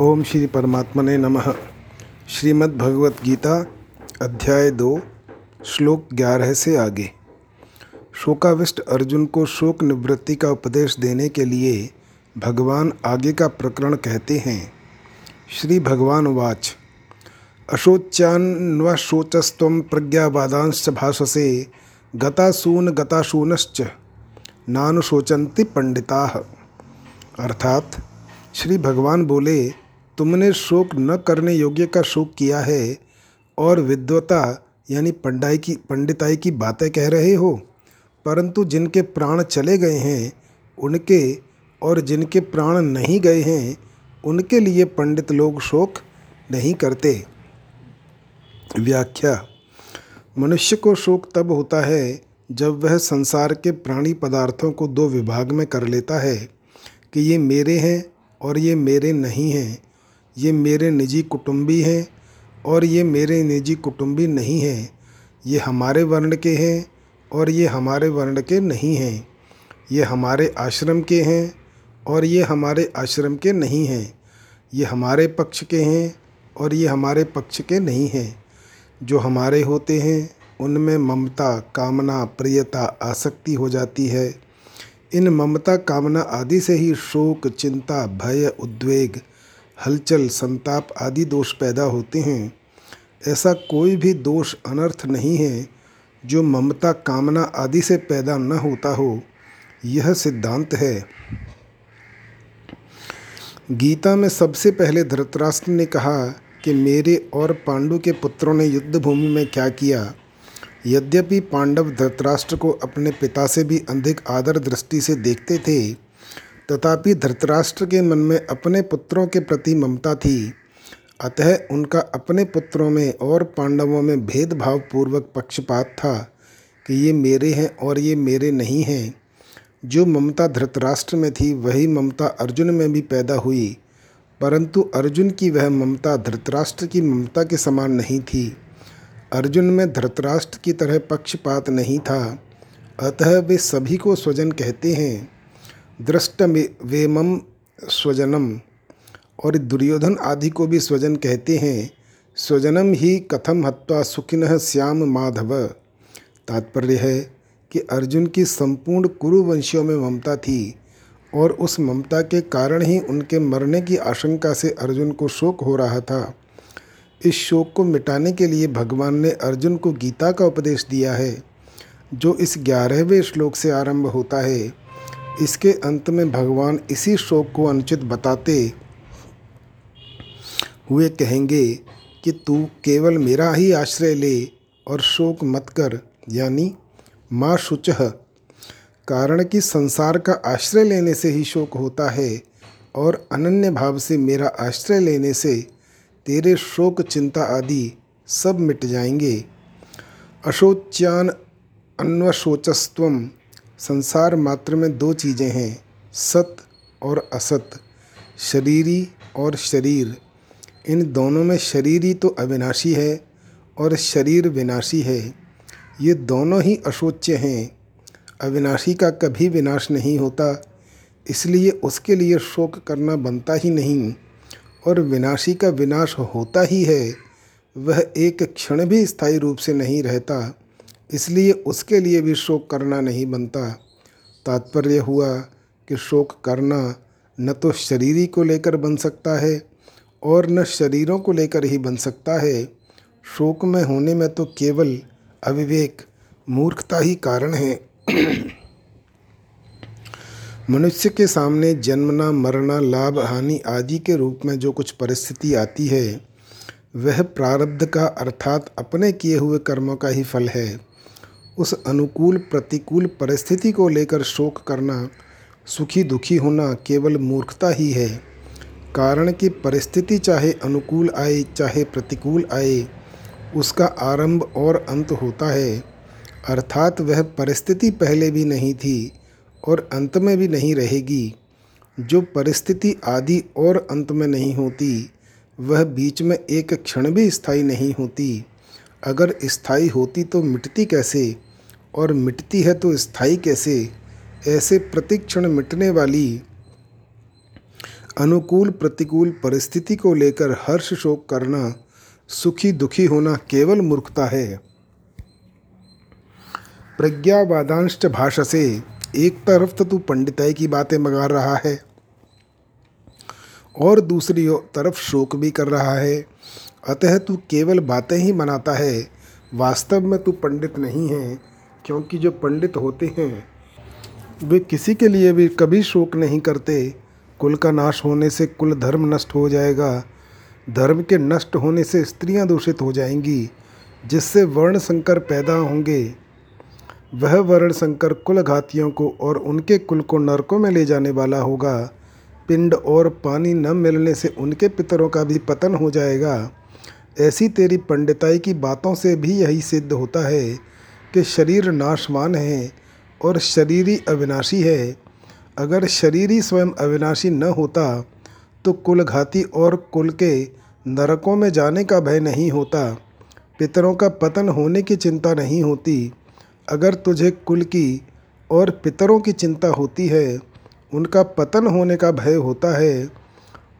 ओम श्री परमात्मने नमः। श्रीमद् भगवत गीता अध्याय दो, श्लोक ग्यारह से आगे। शोकाविष्ट अर्जुन को शोक निवृत्ति का उपदेश देने के लिए भगवान आगे का प्रकरण कहते हैं। श्री भगवान वाच। अशोच्यान्वशोचस्व प्रज्ञावादांश्च भाषसे गतासून गताशूनश्च नानुशोचंती पंडिता। अर्थात श्री भगवान बोले तुमने शोक न करने योग्य का शोक किया है और विद्वता, यानी पंडाई की, पंडिताई की बातें कह रहे हो। परंतु जिनके प्राण चले गए हैं, उनके और जिनके प्राण नहीं गए हैं, उनके लिए पंडित लोग शोक नहीं करते। व्याख्या, मनुष्य को शोक तब होता है जब वह संसार के प्राणी पदार्थों को दो विभाग में कर लेता है, कि ये मेरे हैं और ये मेरे नहीं हैं। ये मेरे निजी कुटुंबी हैं और ये मेरे निजी कुटुंबी नहीं हैं। ये हमारे वर्ण के हैं और ये हमारे वर्ण के नहीं हैं। ये हमारे आश्रम के हैं और ये हमारे आश्रम के नहीं हैं। ये हमारे पक्ष के हैं और ये हमारे पक्ष के नहीं हैं। जो हमारे होते हैं, उनमें ममता, कामना, प्रियता, आसक्ति हो जाती है। इन ममता, कामना आदि से ही शोक, चिंता, भय, उद्वेग हलचल, संताप आदि दोष पैदा होते हैं। ऐसा कोई भी दोष अनर्थ नहीं है जो ममता, कामना आदि से पैदा न होता हो। यह सिद्धांत है। गीता में सबसे पहले धृतराष्ट्र ने कहा कि मेरे और पांडु के पुत्रों ने युद्ध भूमि में क्या किया। यद्यपि पांडव धृतराष्ट्र को अपने पिता से भी अधिक आदर दृष्टि से देखते थे तथापि धृतराष्ट्र के मन में अपने पुत्रों के प्रति ममता थी। अतः उनका अपने पुत्रों में और पांडवों में भेदभाव पूर्वक पक्षपात था कि ये मेरे हैं और ये मेरे नहीं हैं। जो ममता धृतराष्ट्र में थी, वही ममता अर्जुन में भी पैदा हुई। परंतु अर्जुन की वह ममता धृतराष्ट्र की ममता के समान नहीं थी। अर्जुन में धृतराष्ट्र की तरह पक्षपात नहीं था। अतः वे सभी को स्वजन कहते हैं। दृष्ट वेमम स्वजनम। और दुर्योधन आदि को भी स्वजन कहते हैं। स्वजनम ही कथम हत्वा सुखिन श्याम माधव। तात्पर्य है कि अर्जुन की संपूर्ण कुरुवंशियों में ममता थी। और उस ममता के कारण ही उनके मरने की आशंका से अर्जुन को शोक हो रहा था। इस शोक को मिटाने के लिए भगवान ने अर्जुन को गीता का उपदेश दिया है, जो इस ग्यारहवें श्लोक से आरंभ होता है। इसके अंत में भगवान इसी शोक को अनुचित बताते हुए कहेंगे कि तू केवल मेरा ही आश्रय ले और शोक मत कर, यानी माँ शुच। कारण कि संसार का आश्रय लेने से ही शोक होता है और अनन्य भाव से मेरा आश्रय लेने से तेरे शोक, चिंता आदि सब मिट जाएँगे। अशोच्यान अन्वशोचस्व संसार मात्र में दो चीज़ें हैं, सत और असत, शरीरी और शरीर। इन दोनों में शरीरी तो अविनाशी है और शरीर विनाशी है। ये दोनों ही अशोच्य हैं। अविनाशी का कभी विनाश नहीं होता, इसलिए उसके लिए शोक करना बनता ही नहीं। और विनाशी का विनाश होता ही है, वह एक क्षण भी स्थायी रूप से नहीं रहता। इसलिए उसके लिए भी शोक करना नहीं बनता। तात्पर्य हुआ कि शोक करना न तो शरीरी को लेकर बन सकता है और न शरीरों को लेकर ही बन सकता है। शोक में होने में तो केवल अविवेक, मूर्खता ही कारण है। मनुष्य के सामने जन्मना, मरना, लाभ, हानि आदि के रूप में जो कुछ परिस्थिति आती है, वह प्रारब्ध का अर्थात अपने किए हुए कर्मों का ही फल है। उस अनुकूल प्रतिकूल परिस्थिति को लेकर शोक करना, सुखी दुखी होना केवल मूर्खता ही है। कारण कि परिस्थिति चाहे अनुकूल आए, चाहे प्रतिकूल आए, उसका आरंभ और अंत होता है। अर्थात वह परिस्थिति पहले भी नहीं थी और अंत में भी नहीं रहेगी। जो परिस्थिति आदि और अंत में नहीं होती, वह बीच में एक क्षण भी स्थायी नहीं होती। अगर स्थायी होती तो मिटती कैसे? और मिटती है तो स्थायी कैसे? ऐसे प्रतिक्षण मिटने वाली अनुकूल प्रतिकूल परिस्थिति को लेकर हर्ष शोक करना, सुखी दुखी होना केवल मूर्खता है। प्रज्ञावादांश भाषा से एक तरफ़ तो तू पंडिताई की बातें मगा रहा है, और दूसरी तरफ़ शोक भी कर रहा है। अतः तू केवल बातें ही मनाता है, वास्तव में तू पंडित नहीं है। क्योंकि जो पंडित होते हैं, वे किसी के लिए भी कभी शोक नहीं करते। कुल का नाश होने से कुल धर्म नष्ट हो जाएगा। धर्म के नष्ट होने से स्त्रियाँ दूषित हो जाएँगी, जिससे वर्ण संकर पैदा होंगे। वह वर्ण संकर कुल घातियों को और उनके कुल को नरकों में ले जाने वाला होगा। पिंड और पानी न मिलने से उनके पितरों का भी पतन हो जाएगा। ऐसी तेरी पंडिताई की बातों से भी यही सिद्ध होता है। कि शरीर नाशवान है और शरीरी अविनाशी है। अगर शरीरी स्वयं अविनाशी न होता तो कुलघाती और कुल के नरकों में जाने का भय नहीं होता। पितरों का पतन होने की चिंता नहीं होती। अगर तुझे कुल की और पितरों की चिंता होती है, उनका पतन होने का भय होता है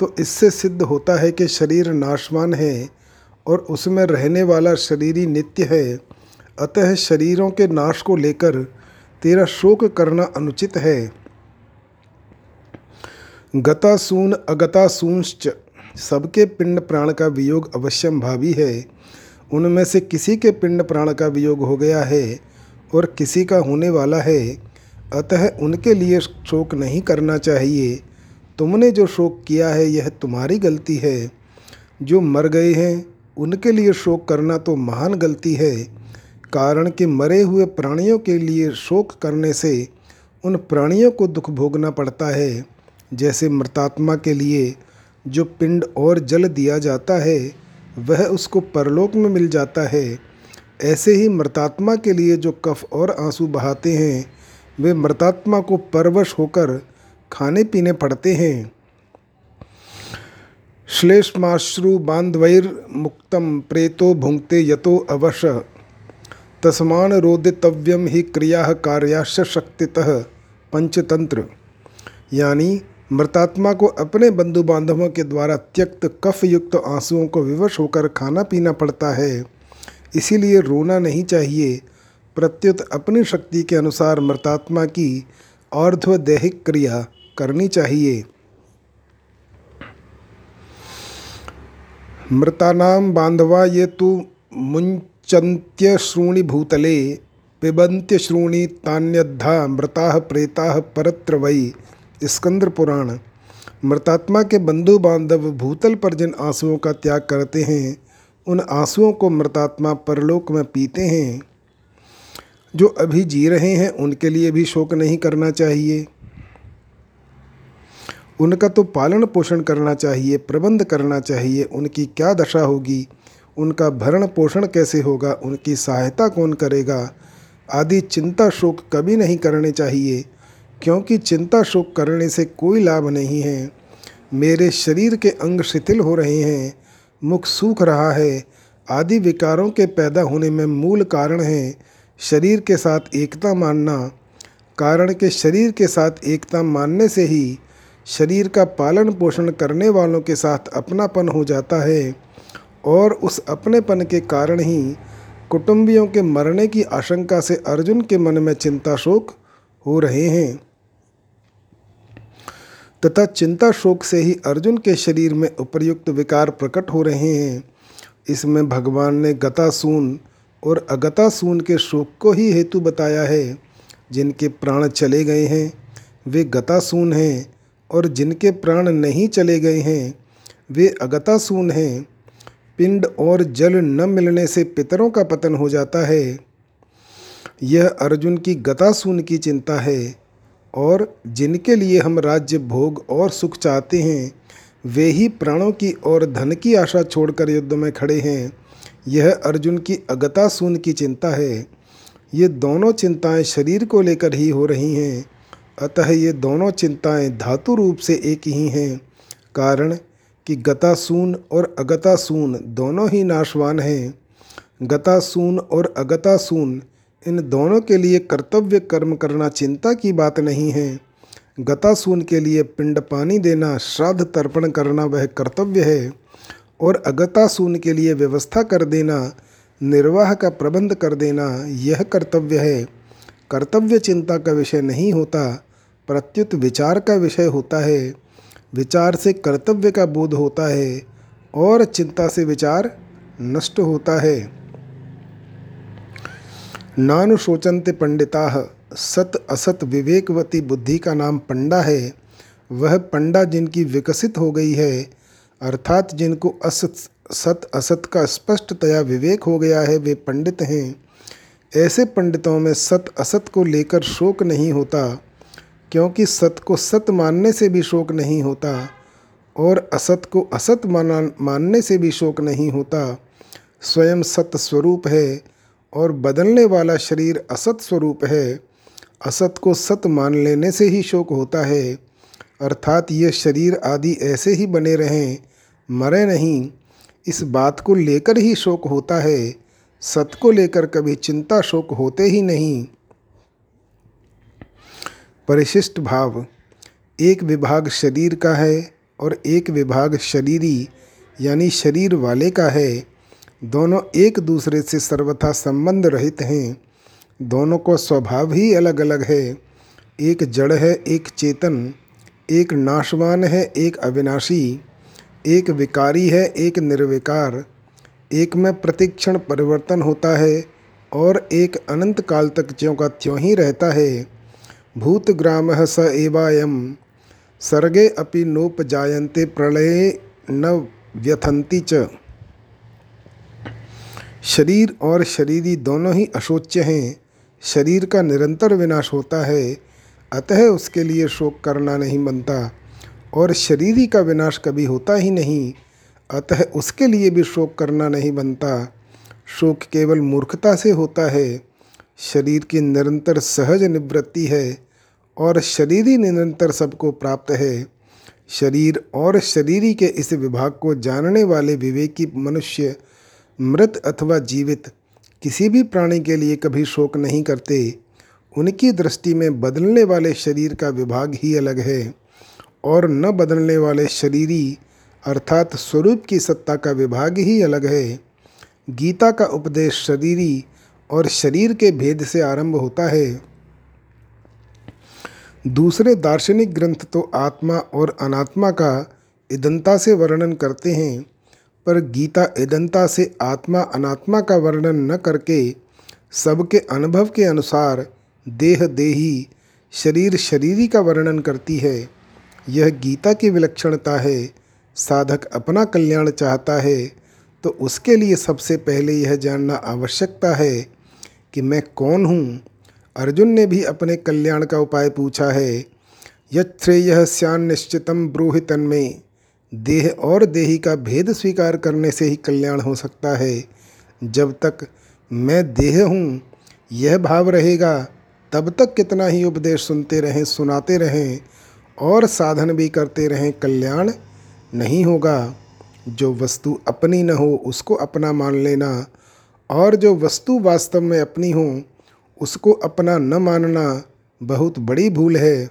तो इससे सिद्ध होता है कि शरीर नाशवान है और उसमें रहने वाला शरीरी नित्य है। अतः शरीरों के नाश को लेकर तेरा शोक करना अनुचित है। गतासून अगतासूंश्च, सबके पिंड प्राण का वियोग अवश्यम भावी है। उनमें से किसी के पिंड प्राण का वियोग हो गया है और किसी का होने वाला है। अतः उनके लिए शोक नहीं करना चाहिए। तुमने जो शोक किया है, यह तुम्हारी गलती है। जो मर गए हैं, उनके लिए शोक करना तो महान गलती है। कारण कि मरे हुए प्राणियों के लिए शोक करने से उन प्राणियों को दुख भोगना पड़ता है। जैसे मृतात्मा के लिए जो पिंड और जल दिया जाता है, वह उसको परलोक में मिल जाता है। ऐसे ही मृतात्मा के लिए जो कफ और आँसू बहाते हैं, वे मृतात्मा को परवश होकर खाने पीने पड़ते हैं। श्लेष्माश्रु बांधवैर मुक्तम प्रेतो भुंगते यतो अवश। तस्मान रोदितव्यम ही क्रिया कार्याश शक्तितः। पंचतंत्र। यानी मृतात्मा को अपने बंधु बांधवों के द्वारा त्यक्त कफ युक्त आंसुओं को विवश होकर खाना पीना पड़ता है। इसीलिए रोना नहीं चाहिए। प्रत्युत अपनी शक्ति के अनुसार मृतात्मा की अर्धदैहिक क्रिया करनी चाहिए। मृतानाम बांधवा ये तो मुंचन्त्य श्रूणि भूतले पिबंत्य श्रूणि तान्यद्धा मृता प्रेता परत्र वै स्कंद्र पुराण मृतात्मा के बंधु बांधव भूतल पर जिन आंसुओं का त्याग करते हैं, उन आंसुओं को मृतात्मा परलोक में पीते हैं। जो अभी जी रहे हैं, उनके लिए भी शोक नहीं करना चाहिए। उनका तो पालन पोषण करना चाहिए, प्रबंध करना चाहिए, उनकी क्या दशा होगी? उनका भरण पोषण कैसे होगा, उनकी सहायता कौन करेगा? आदि चिंता शोक कभी नहीं करने चाहिए, क्योंकि चिंता शोक करने से कोई लाभ नहीं है। मेरे शरीर के अंग शिथिल हो रहे हैं, मुख सूख रहा है, आदि विकारों के पैदा होने में मूल कारण है शरीर के साथ एकता मानना। कारण के शरीर के साथ एकता मानने से ही शरीर का पालन पोषण करने वालों के साथ अपनापन हो जाता है। और उस अपनेपन के कारण ही कुटुंबियों के मरने की आशंका से अर्जुन के मन में चिंता शोक हो रहे हैं। तथा चिंता शोक से ही अर्जुन के शरीर में उपर्युक्त विकार प्रकट हो रहे हैं। इसमें भगवान ने गतासून और अगतासून के शोक को ही हेतु बताया है। जिनके प्राण चले गए हैं, वे गतासून हैं और जिनके प्राण नहीं चले गए हैं, वे अगतासून हैं। पिंड और जल न मिलने से पितरों का पतन हो जाता है। यह अर्जुन की गता गतासून की चिंता है और जिनके लिए हम राज्य, भोग और सुख चाहते हैं, वे ही प्राणों की और धन की आशा छोड़कर युद्ध में खड़े हैं। यह अर्जुन की अगता सुन की चिंता है। ये दोनों चिंताएँ शरीर को लेकर ही हो रही हैं। अतः ये दोनों चिंताएँ धातु रूप से एक ही हैं। कारण कि गतासून और अगतासून दोनों ही नाशवान हैं। गतासून और अगतासून, इन दोनों के लिए कर्तव्य कर्म करना चिंता की बात नहीं है। गतासून के लिए पिंड पानी देना, श्राद्ध तर्पण करना वह कर्तव्य है। और अगतासून के लिए व्यवस्था कर देना, निर्वाह का प्रबंध कर देना, यह कर्तव्य है। कर्तव्य चिंता का विषय नहीं होता, प्रत्युत विचार का विषय होता है। विचार से कर्तव्य का बोध होता है और चिंता से विचार नष्ट होता है। नानुशोचनते पंडिता, सत असत विवेकवती बुद्धि का नाम पंडा है। वह पंडा जिनकी विकसित हो गई है, अर्थात जिनको असत सत असत का स्पष्टतया विवेक हो गया है, वे पंडित हैं। ऐसे पंडितों में सत असत को लेकर शोक नहीं होता। क्योंकि सत को सत मानने से भी शोक नहीं होता और असत को असत माना, मानने से भी शोक नहीं होता। स्वयं सत स्वरूप है और बदलने वाला शरीर असत स्वरूप है। असत को सत मान लेने से ही शोक होता है। अर्थात ये शरीर आदि ऐसे ही बने रहें, मरे नहीं। इस बात को लेकर ही शोक होता है। सत को लेकर कभी चिंता शोक होते ही नहीं। परिशिष्ट भाव, एक विभाग शरीर का है और एक विभाग शरीरी, यानी शरीर वाले का है। दोनों एक दूसरे से सर्वथा संबंध रहित हैं। दोनों को स्वभाव ही अलग अलग है। एक जड़ है, एक चेतन, एक नाशवान है, एक अविनाशी, एक विकारी है, एक निर्विकार। एक में प्रतिक्षण परिवर्तन होता है और एक अनंत काल तक ज्यों का त्यों ही रहता है। भूतग्राम स एवायम। सर्गे अपि नोपजायन्ते, प्रलये न व्यथंती च। शरीर और शरीरी दोनों ही अशोच्य हैं। शरीर का निरंतर विनाश होता है, अतः उसके लिए शोक करना नहीं बनता और शरीरी का विनाश कभी होता ही नहीं, अतः उसके लिए भी शोक करना नहीं बनता शोक केवल मूर्खता से होता है। शरीर की निरंतर सहज निवृत्ति है और शरीरी निरंतर सबको प्राप्त है। शरीर और शरीरी के इस विभाग को जानने वाले विवेकी मनुष्य मृत अथवा जीवित किसी भी प्राणी के लिए कभी शोक नहीं करते। उनकी दृष्टि में बदलने वाले शरीर का विभाग ही अलग है और न बदलने वाले शरीरी अर्थात स्वरूप की सत्ता का विभाग ही अलग है। गीता का उपदेश शरीरी और शरीर के भेद से आरंभ होता है। दूसरे दार्शनिक ग्रंथ तो आत्मा और अनात्मा का इदंता से वर्णन करते हैं, पर गीता इदंता से आत्मा अनात्मा का वर्णन न करके सबके अनुभव के अनुसार देह देही, शरीर शरीरी का वर्णन करती है। यह गीता की विलक्षणता है। साधक अपना कल्याण चाहता है तो उसके लिए सबसे पहले यह जानना आवश्यकता है कि मैं कौन हूँ? अर्जुन ने भी अपने कल्याण का उपाय पूछा है। यत्रेय स्यान निश्चितम ब्रूहितन में देह और देही का भेद स्वीकार करने से ही कल्याण हो सकता है। जब तक मैं देह हूँ, यह भाव रहेगा। तब तक कितना ही उपदेश सुनते रहें, सुनाते रहें और साधन भी करते रहें, कल्याण नहीं होगा। जो वस्तु अपनी न हो, उसको अपना मान लेना। और जो वस्तु वास्तव में अपनी हो, उसको अपना न मानना बहुत बड़ी भूल है।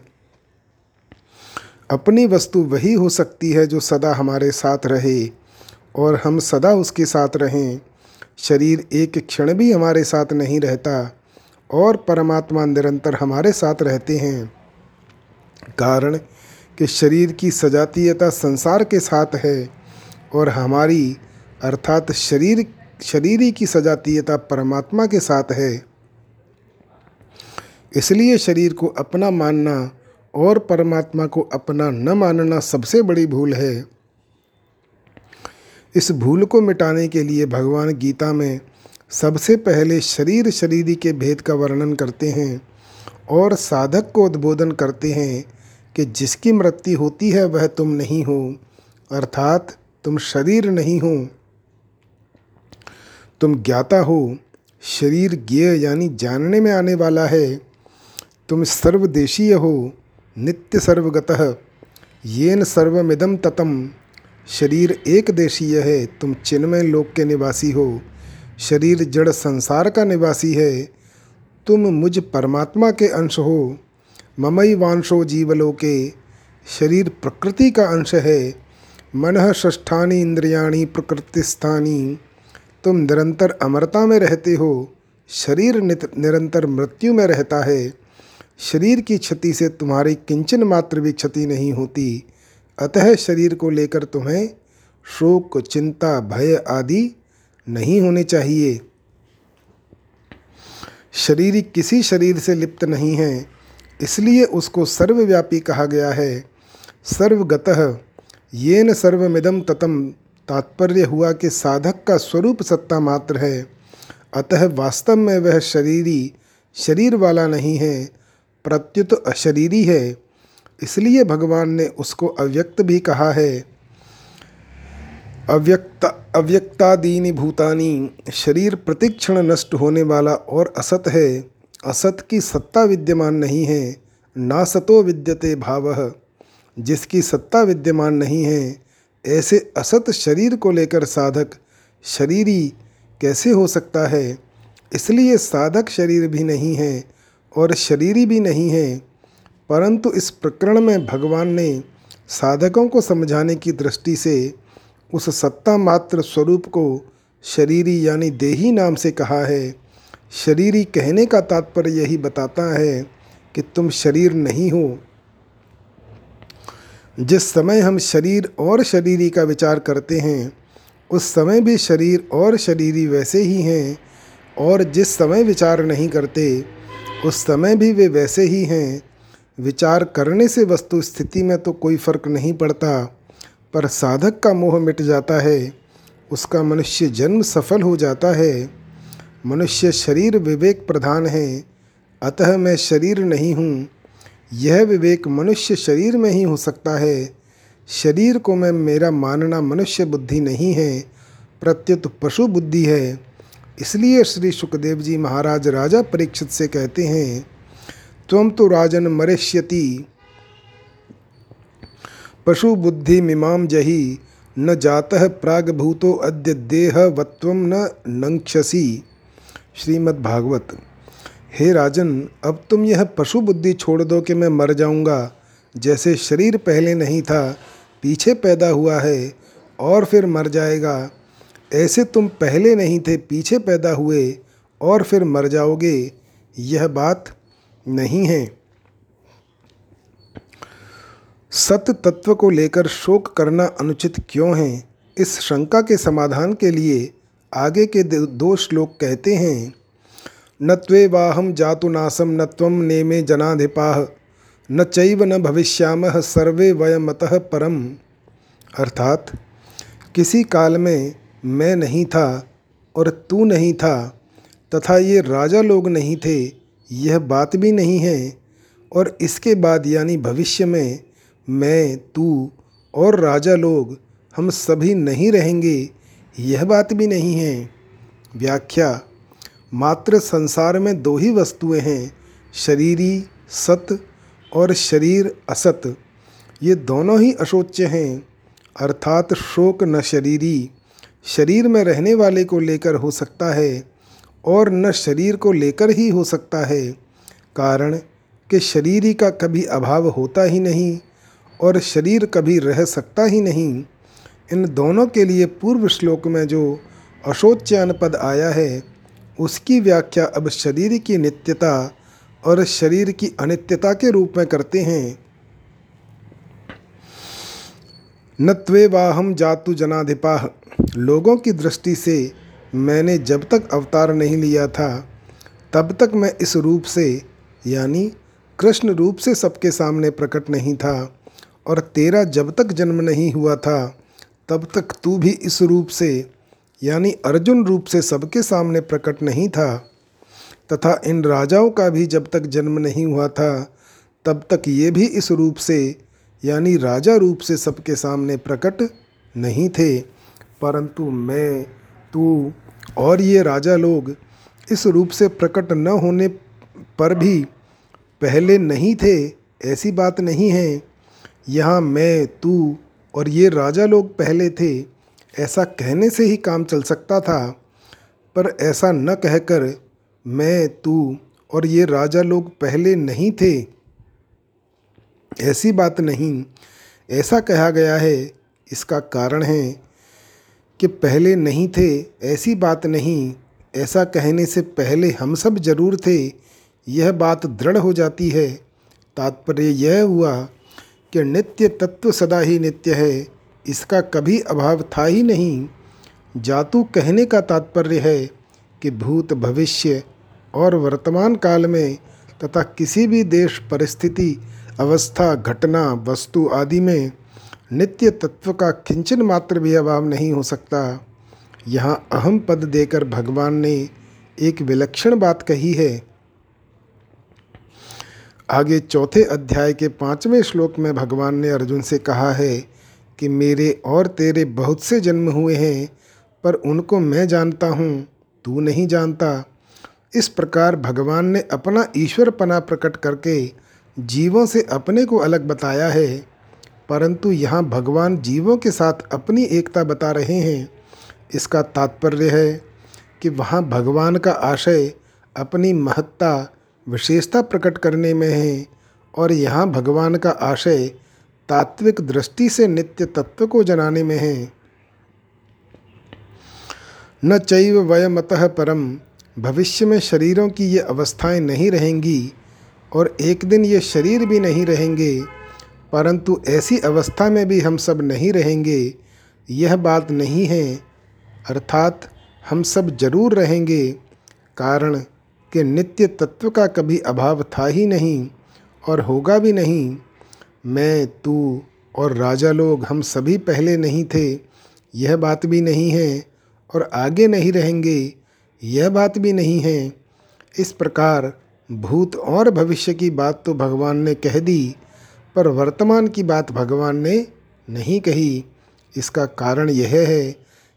अपनी वस्तु वही हो सकती है जो सदा हमारे साथ रहे और हम सदा उसके साथ रहें। शरीर एक क्षण भी हमारे साथ नहीं रहता और परमात्मा निरंतर हमारे साथ रहते हैं। कारण कि शरीर की सजातीयता संसार के साथ है और हमारी, अर्थात शरीर शरीरी की सजातीयता परमात्मा के साथ है। इसलिए शरीर को अपना मानना और परमात्मा को अपना न मानना सबसे बड़ी भूल है। इस भूल को मिटाने के लिए भगवान गीता में सबसे पहले शरीर शरीरी के भेद का वर्णन करते हैं और साधक को उद्बोधन करते हैं कि जिसकी मृत्यु होती है वह तुम नहीं हो, अर्थात तुम शरीर नहीं हो। तुम ज्ञाता हो, शरीर ज्ञेय यानी जानने में आने वाला है। तुम सर्वदेशीय हो, नित्य सर्वगत। येन सर्वमिदम ततम। शरीर एक देशीय है, तुम चिन्मय लोक के निवासी हो। शरीर जड़ संसार का निवासी है। तुम मुझ परमात्मा के अंश हो। ममई वांशो जीवलोके। शरीर प्रकृति का अंश है। मन ष्ठानी इंद्रियाणी प्रकृतिस्थानी। तुम निरंतर अमरता में रहते हो, शरीर निरंतर मृत्यु में रहता है। शरीर की क्षति से तुम्हारी किंचन मात्र भी क्षति नहीं होती। अतः शरीर को लेकर तुम्हें शोक, चिंता, भय आदि नहीं होने चाहिए। शरीर किसी शरीर से लिप्त नहीं है, इसलिए उसको सर्वव्यापी कहा गया है। सर्वगत ये न सर्वमिदम ततम। तात्पर्य हुआ कि साधक का स्वरूप सत्ता मात्र है। अतः वास्तव में वह शरीरी, शरीर वाला नहीं है, प्रत्युत अशरीरी है। इसलिए भगवान ने उसको अव्यक्त भी कहा है। अव्यक्त, अव्यक्तादीनि भूतानी, शरीर प्रतिक्षण नष्ट होने वाला और असत है। असत की सत्ता विद्यमान नहीं है ना सतो विद्यते भाव। जिसकी सत्ता विद्यमान नहीं है ऐसे असत शरीर को लेकर साधक शरीरी कैसे हो सकता है? इसलिए साधक शरीर भी नहीं है और शरीरी भी नहीं है, परंतु इस प्रकरण में भगवान ने साधकों को समझाने की दृष्टि से उस सत्ता मात्र स्वरूप को शरीरी यानी देही नाम से कहा है। शरीरी कहने का तात्पर्य यही बताता है कि तुम शरीर नहीं हो जिस समय हम शरीर और शरीरी का विचार करते हैं, उस समय भी शरीर और शरीरी वैसे ही हैं, और जिस समय विचार नहीं करते, उस समय भी वे वैसे ही हैं। विचार करने से वस्तु स्थिति में तो कोई फ़र्क नहीं पड़ता, पर साधक का मोह मिट जाता है, उसका मनुष्य जन्म सफल हो जाता है। मनुष्य शरीर विवेक प्रधान है, अतः मैं शरीर नहीं हूँ यह विवेक मनुष्य शरीर में ही हो सकता है। शरीर को मैं मेरा मानना मनुष्य बुद्धि नहीं है, प्रत्युत पशु बुद्धि है। इसलिए श्री सुखदेव जी महाराज राजा परीक्षित से कहते हैं त्वम तो राजन मरिष्यति, पशु बुद्धि मीमां जही, न जातः प्रागभूतो अद्य देहवत्व न नंक्षसी श्रीमद्भागवत। हे राजन, अब तुम यह पशु बुद्धि छोड़ दो कि मैं मर जाऊँगा। जैसे शरीर पहले नहीं था, पीछे पैदा हुआ है और फिर मर जाएगा। ऐसे तुम पहले नहीं थे, पीछे पैदा हुए और फिर मर जाओगे। यह बात नहीं है। सत्य तत्व को लेकर शोक करना अनुचित क्यों है? इस शंका के समाधान के लिए आगे के दो श्लोक कहते हैं न त्वे वाहम जातु नासम न नेमे जनाधिपाह न चैव न भविष्याम, सर्वे वयमतः परम। अर्थात, किसी काल में मैं नहीं था और तू नहीं था, तथा ये राजा लोग नहीं थे, यह बात भी नहीं है। और इसके बाद यानी भविष्य में मैं, तू और राजा लोग, हम सभी नहीं रहेंगे, यह बात भी नहीं है। व्याख्या मात्र संसार में दो ही वस्तुएँ हैं, शरीरी सत और शरीर असत। ये दोनों ही अशोच्य हैं, अर्थात शोक न शरीरी। शरीर में रहने वाले को लेकर हो सकता है और न शरीर को लेकर ही हो सकता है, कारण कि शरीर का कभी अभाव होता ही नहीं और शरीर कभी रह सकता ही नहीं। इन दोनों के लिए पूर्व श्लोक में जो अशोच्यान पद आया है उसकी व्याख्या अब शरीर की नित्यता और शरीर की अनित्यता के रूप में करते हैं। न त्वे वाहम जातु जनाधिपा लोगों की दृष्टि से मैंने जब तक अवतार नहीं लिया था, तब तक मैं इस रूप से, यानी कृष्ण रूप से सबके सामने प्रकट नहीं था और तेरा जब तक जन्म नहीं हुआ था, तब तक तू भी इस रूप से यानी अर्जुन रूप से सबके सामने प्रकट नहीं था, तथा इन राजाओं का भी जब तक जन्म नहीं हुआ था, तब तक ये भी इस रूप से, यानी राजा रूप से सबके सामने प्रकट नहीं थे। परंतु मैं, तू और ये राजा लोग इस रूप से प्रकट न होने पर भी पहले नहीं थे, ऐसी बात नहीं है। यहाँ मैं, तू और ये राजा लोग पहले थे ऐसा कहने से ही काम चल सकता था, पर ऐसा न कहकर मैं, तू और ये राजा लोग पहले नहीं थे। ऐसी बात नहीं, ऐसा कहा गया है। इसका कारण है कि पहले नहीं थे, ऐसी बात नहीं। ऐसा कहने से पहले हम सब ज़रूर थे। यह बात दृढ़ हो जाती है। तात्पर्य यह हुआ कि नित्य तत्व सदा ही नित्य है। इसका कभी अभाव था ही नहीं। जातु कहने का तात्पर्य है कि भूत भविष्य और वर्तमान काल में तथा किसी भी देश, परिस्थिति, अवस्था, घटना, वस्तु आदि में नित्य तत्व का किंचन मात्र भी अभाव नहीं हो सकता। यहाँ अहम पद देकर भगवान ने एक विलक्षण बात कही है। आगे चौथे अध्याय के पाँचवें श्लोक में भगवान ने अर्जुन से कहा है कि मेरे और तेरे बहुत से जन्म हुए हैं, पर उनको मैं जानता हूँ, तू नहीं जानता। इस प्रकार भगवान ने अपना ईश्वरपना प्रकट करके जीवों से अपने को अलग बताया है, परंतु यहाँ भगवान जीवों के साथ अपनी एकता बता रहे हैं। इसका तात्पर्य है कि वहाँ भगवान का आशय अपनी महत्ता, विशेषता प्रकट करने में है, और यहाँ भगवान का आशय तात्विक दृष्टि से नित्य तत्व को जनाने में है। न चैव वयमतः परम। भविष्य में शरीरों की ये अवस्थाएँ नहीं रहेंगी और एक दिन ये शरीर भी नहीं रहेंगे, परंतु ऐसी अवस्था में भी हम सब नहीं रहेंगे, यह बात नहीं है। अर्थात हम सब ज़रूर रहेंगे, कारण कि नित्य तत्व का कभी अभाव था ही नहीं और होगा भी नहीं। मैं, तू और राजा लोग हम सभी पहले नहीं थे। यह बात भी नहीं है और आगे नहीं रहेंगे। यह बात भी नहीं है। इस प्रकार भूत और भविष्य की बात तो भगवान ने कह दी, पर वर्तमान की बात भगवान ने नहीं कही। इसका कारण यह है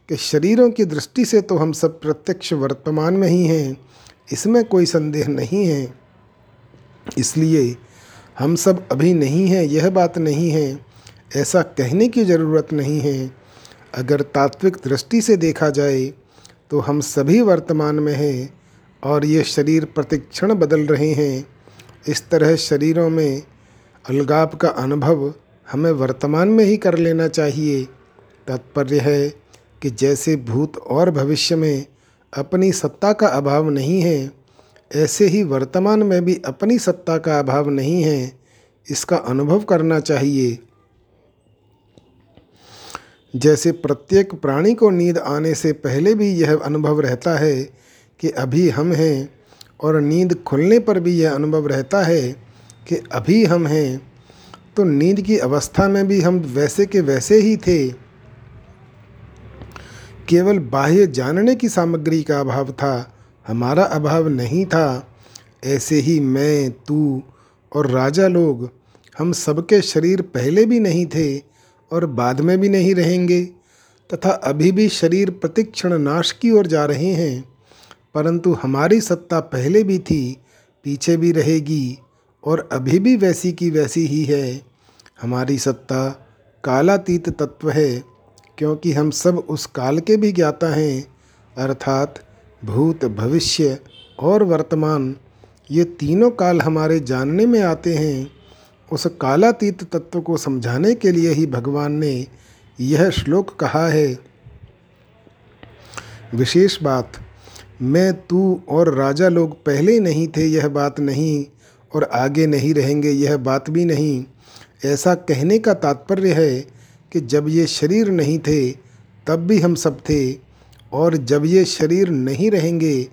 कि शरीरों की दृष्टि से तो हम सब प्रत्यक्ष वर्तमान में ही हैं। इसमें कोई संदेह नहीं है। इसलिए हम सब अभी नहीं हैं, यह बात नहीं है, ऐसा कहने की ज़रूरत नहीं है। अगर तात्विक दृष्टि से देखा जाए तो हम सभी वर्तमान में हैं और ये शरीर प्रतिक्षण बदल रहे हैं। इस तरह शरीरों में अलगाव का अनुभव हमें वर्तमान में ही कर लेना चाहिए। तात्पर्य है कि जैसे भूत और भविष्य में अपनी सत्ता का अभाव नहीं है ऐसे ही वर्तमान में भी अपनी सत्ता का अभाव नहीं है, इसका अनुभव करना चाहिए। जैसे प्रत्येक प्राणी को नींद आने से पहले भी यह अनुभव रहता है कि अभी हम हैं और नींद खुलने पर भी यह अनुभव रहता है कि अभी हम हैं तो नींद की अवस्था में भी हम वैसे के वैसे ही थे। केवल बाह्य जानने की सामग्री का अभाव था हमारा अभाव नहीं था, ऐसे ही मैं, तू और राजा लोग, हम सबके शरीर पहले भी नहीं थे और बाद में भी नहीं रहेंगे, तथा अभी भी शरीर प्रतिक्षण नाश की ओर जा रहे हैं, परंतु हमारी सत्ता पहले भी थी, पीछे भी रहेगी, और अभी भी वैसी की वैसी ही है। हमारी सत्ता कालातीत तत्व है, क्योंकि हम सब उस काल के भी ज्ञाता हैं, अर्थात भूत, भविष्य और वर्तमान, ये तीनों काल हमारे जानने में आते हैं। उस कालातीत तत्व को समझाने के लिए ही भगवान ने यह श्लोक कहा है। विशेष बात, मैं, तू और राजा लोग पहले नहीं थे, यह बात नहीं और आगे नहीं रहेंगे, यह बात भी नहीं। ऐसा कहने का तात्पर्य है कि जब ये शरीर नहीं थे, तब भी हम सब थे। और जब ये शरीर नहीं रहेंगे,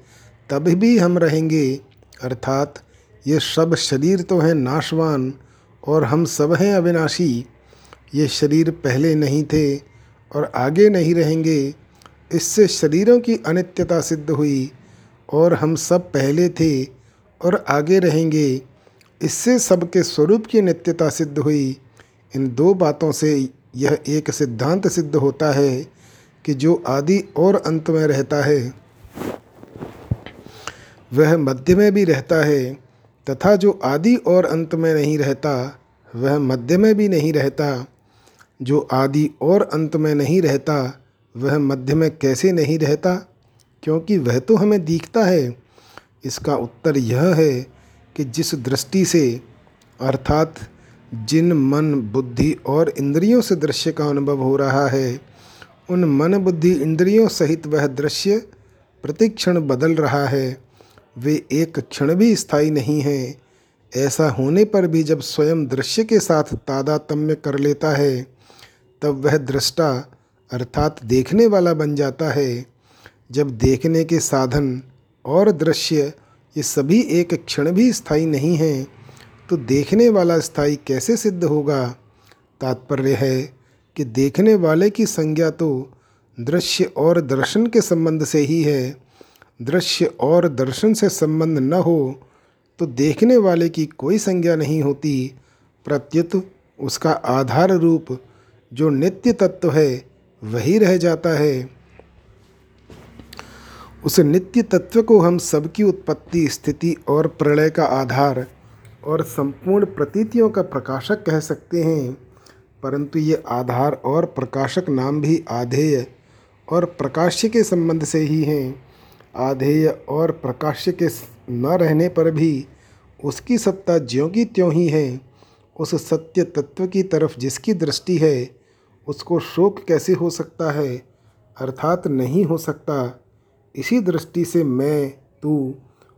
तब भी हम रहेंगे। अर्थात ये सब शरीर तो हैं नाशवान और हम सब हैं अविनाशी। ये शरीर पहले नहीं थे और आगे नहीं रहेंगे। इससे शरीरों की अनित्यता सिद्ध हुई और हम सब पहले थे और आगे रहेंगे। इससे सबके स्वरूप की नित्यता सिद्ध हुई। इन दो बातों से यह एक सिद्धांत सिद्ध होता है कि जो आदि और अंत में रहता है, वह मध्य में भी रहता है तथा जो आदि और अंत में नहीं रहता, वह मध्य में भी नहीं रहता। जो आदि और अंत में नहीं रहता, वह मध्य में कैसे नहीं रहता? क्योंकि वह तो हमें दिखता है। इसका उत्तर यह है कि जिस दृष्टि से, अर्थात जिन मन, बुद्धि और इंद्रियों से दृश्य का अनुभव हो रहा है उन मन बुद्धि इंद्रियों सहित वह दृश्य प्रतिक्षण बदल रहा है। वे एक क्षण भी स्थायी नहीं हैं। ऐसा होने पर भी जब स्वयं दृश्य के साथ तादातम्य कर लेता है, तब वह दृष्टा अर्थात देखने वाला बन जाता है। जब देखने के साधन और दृश्य ये सभी एक क्षण भी स्थायी नहीं हैं तो देखने वाला स्थायी कैसे सिद्ध होगा? तात्पर्य है कि देखने वाले की संज्ञा तो दृश्य और दर्शन के संबंध से ही है। दृश्य और दर्शन से संबंध न हो तो देखने वाले की कोई संज्ञा नहीं होती। प्रत्युत उसका आधार रूप जो नित्य तत्व है, वही रह जाता है। उस नित्य तत्व को हम सबकी उत्पत्ति, स्थिति और प्रलय का आधार और संपूर्ण प्रतीतियों का प्रकाशक कह सकते हैं। परंतु ये आधार और प्रकाशक नाम भी आधेय और प्रकाश्य के संबंध से ही हैं। आधेय और प्रकाश्य के न रहने पर भी उसकी सत्ता ज्यों की त्यों ही है। उस सत्य तत्व की तरफ़ जिसकी दृष्टि है, उसको शोक कैसे हो सकता है? अर्थात नहीं हो सकता। इसी दृष्टि से मैं, तू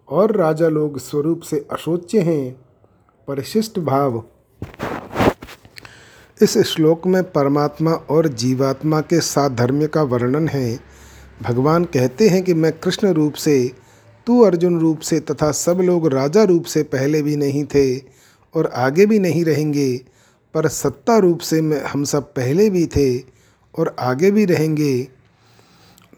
और राजा लोग स्वरूप से अशोच्य हैं। परिशिष्ट भाव इस श्लोक में परमात्मा और जीवात्मा के साधर्म्य का वर्णन है। भगवान कहते हैं कि मैं कृष्ण रूप से, तू अर्जुन रूप से तथा सब लोग राजा रूप से पहले भी नहीं थे और आगे भी नहीं रहेंगे, पर सत्ता रूप से मैं, हम सब पहले भी थे और आगे भी रहेंगे।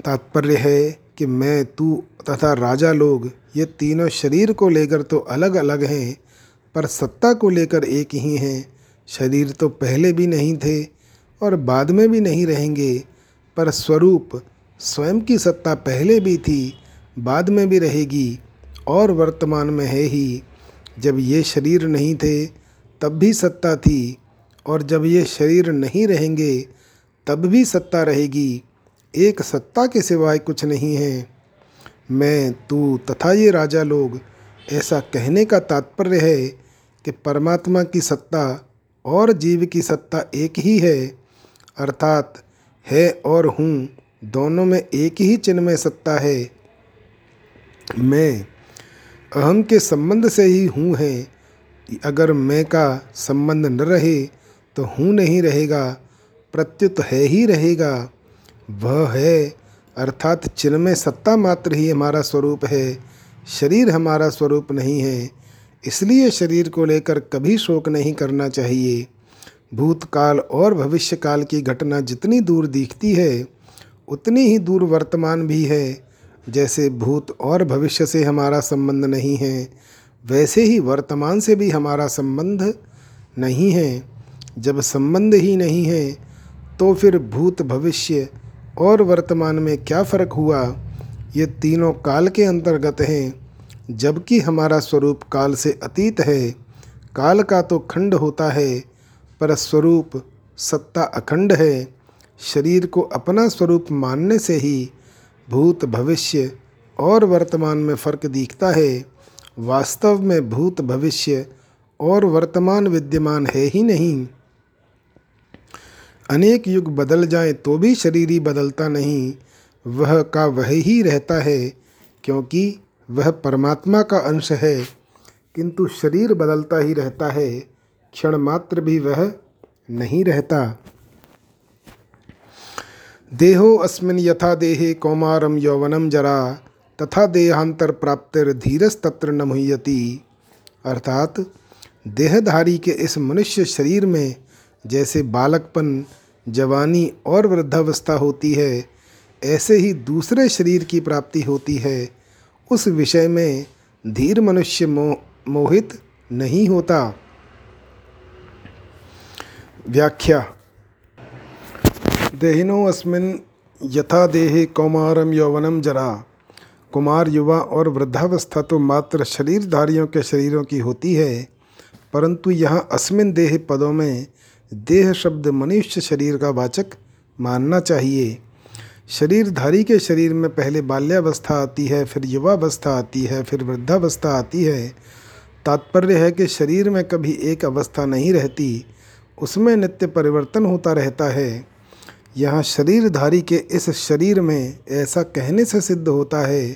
तात्पर्य है कि मैं, तू तथा राजा लोग, ये तीनों शरीर को लेकर तो अलग अलग हैं, पर सत्ता को लेकर एक ही हैं। शरीर तो पहले भी नहीं थे और बाद में भी नहीं रहेंगे, पर स्वरूप स्वयं की सत्ता पहले भी थी, बाद में भी रहेगी, और वर्तमान में है ही। जब ये शरीर नहीं थे, तब भी सत्ता थी, और जब ये शरीर नहीं रहेंगे, तब भी सत्ता रहेगी। एक सत्ता के सिवाय कुछ नहीं है। मैं, तू तथा ये राजा लोग, ऐसा कहने का तात्पर्य है कि परमात्मा की सत्ता और जीव की सत्ता एक ही है, अर्थात है और हूँ, दोनों में एक ही चिन्मय सत्ता है। मैं अहम के संबंध से ही हूँ है। अगर मैं का संबंध न रहे तो हूँ नहीं रहेगा, प्रत्युत है ही रहेगा। वह है, अर्थात चिन्मय सत्ता मात्र ही हमारा स्वरूप है। शरीर हमारा स्वरूप नहीं है। इसलिए शरीर को लेकर कभी शोक नहीं करना चाहिए। भूतकाल और भविष्यकाल की घटना जितनी दूर दिखती है, उतनी ही दूर वर्तमान भी है। जैसे भूत और भविष्य से हमारा संबंध नहीं है, वैसे ही वर्तमान से भी हमारा संबंध नहीं है। जब संबंध ही नहीं है तो फिर भूत, भविष्य और वर्तमान में क्या फ़र्क हुआ? ये तीनों काल के अंतर्गत हैं। जबकि हमारा स्वरूप काल से अतीत है, काल का तो खंड होता है, पर स्वरूप सत्ता अखंड है। शरीर को अपना स्वरूप मानने से ही भूत भविष्य और वर्तमान में फ़र्क दिखता है। वास्तव में भूत भविष्य और वर्तमान विद्यमान है ही नहीं। अनेक युग बदल जाए तो भी शरीर ही बदलता नहीं। वह का वह ही रहता है, क्योंकि वह परमात्मा का अंश है, किंतु शरीर बदलता ही रहता है, क्षण मात्र भी वह नहीं रहता। देहो अस्मिन यथा देहे कौमारम यौवनम जरा, तथा देहांतर प्राप्तिर धीरस्तत्र न मुह्यति। अर्थात, देहधारी के इस मनुष्य शरीर में जैसे बालकपन, जवानी और वृद्धावस्था होती है, ऐसे ही दूसरे शरीर की प्राप्ति होती है। उस विषय में धीर मनुष्य मोह मोहित नहीं होता। व्याख्या, देहिनो अस्मिन यथा देहे कौमारम यौवनम जरा। कुमार युवा और वृद्धावस्था तो मात्र शरीरधारियों के शरीरों की होती है, परंतु यहाँ अस्मिन देह पदों में देह शब्द मनुष्य शरीर का वाचक मानना चाहिए। शरीरधारी के शरीर में पहले बाल्यावस्था आती है, फिर युवावस्था आती है, फिर वृद्धावस्था आती है। तात्पर्य है कि शरीर में कभी एक अवस्था नहीं रहती, उसमें नित्य परिवर्तन होता रहता है। यहाँ शरीरधारी के इस शरीर में ऐसा कहने से सिद्ध होता है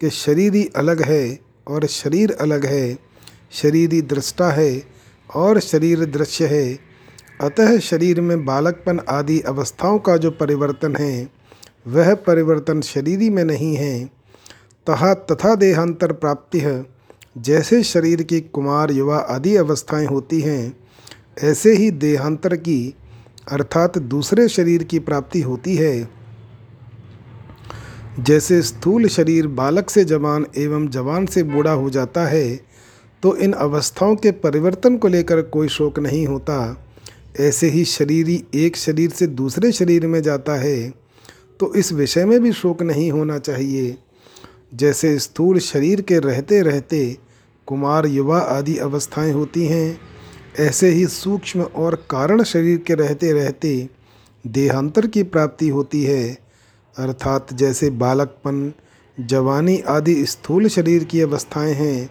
कि शरीर ही अलग है और शरीर अलग है। शरीर ही दृष्टा है और शरीर दृश्य है। अतः शरीर में बालकपन आदि अवस्थाओं का जो परिवर्तन है वह परिवर्तन शरीरी में नहीं है। तहा तथा देहांतर प्राप्ति है। जैसे शरीर की कुमार युवा आदि अवस्थाएँ होती हैं, ऐसे ही देहांतर की, अर्थात दूसरे शरीर की प्राप्ति होती है। जैसे स्थूल शरीर बालक से जवान एवं जवान से बूढ़ा हो जाता है तो इन अवस्थाओं के परिवर्तन को लेकर कोई शोक नहीं होता। ऐसे ही शरीरी एक शरीर से दूसरे शरीर में जाता है। तो इस विषय में भी शोक नहीं होना चाहिए। जैसे स्थूल शरीर के रहते रहते कुमार युवा आदि अवस्थाएँ होती हैं, ऐसे ही सूक्ष्म और कारण शरीर के रहते रहते देहांतर की प्राप्ति होती है। अर्थात जैसे बालकपन, जवानी आदि स्थूल शरीर की अवस्थाएँ हैं,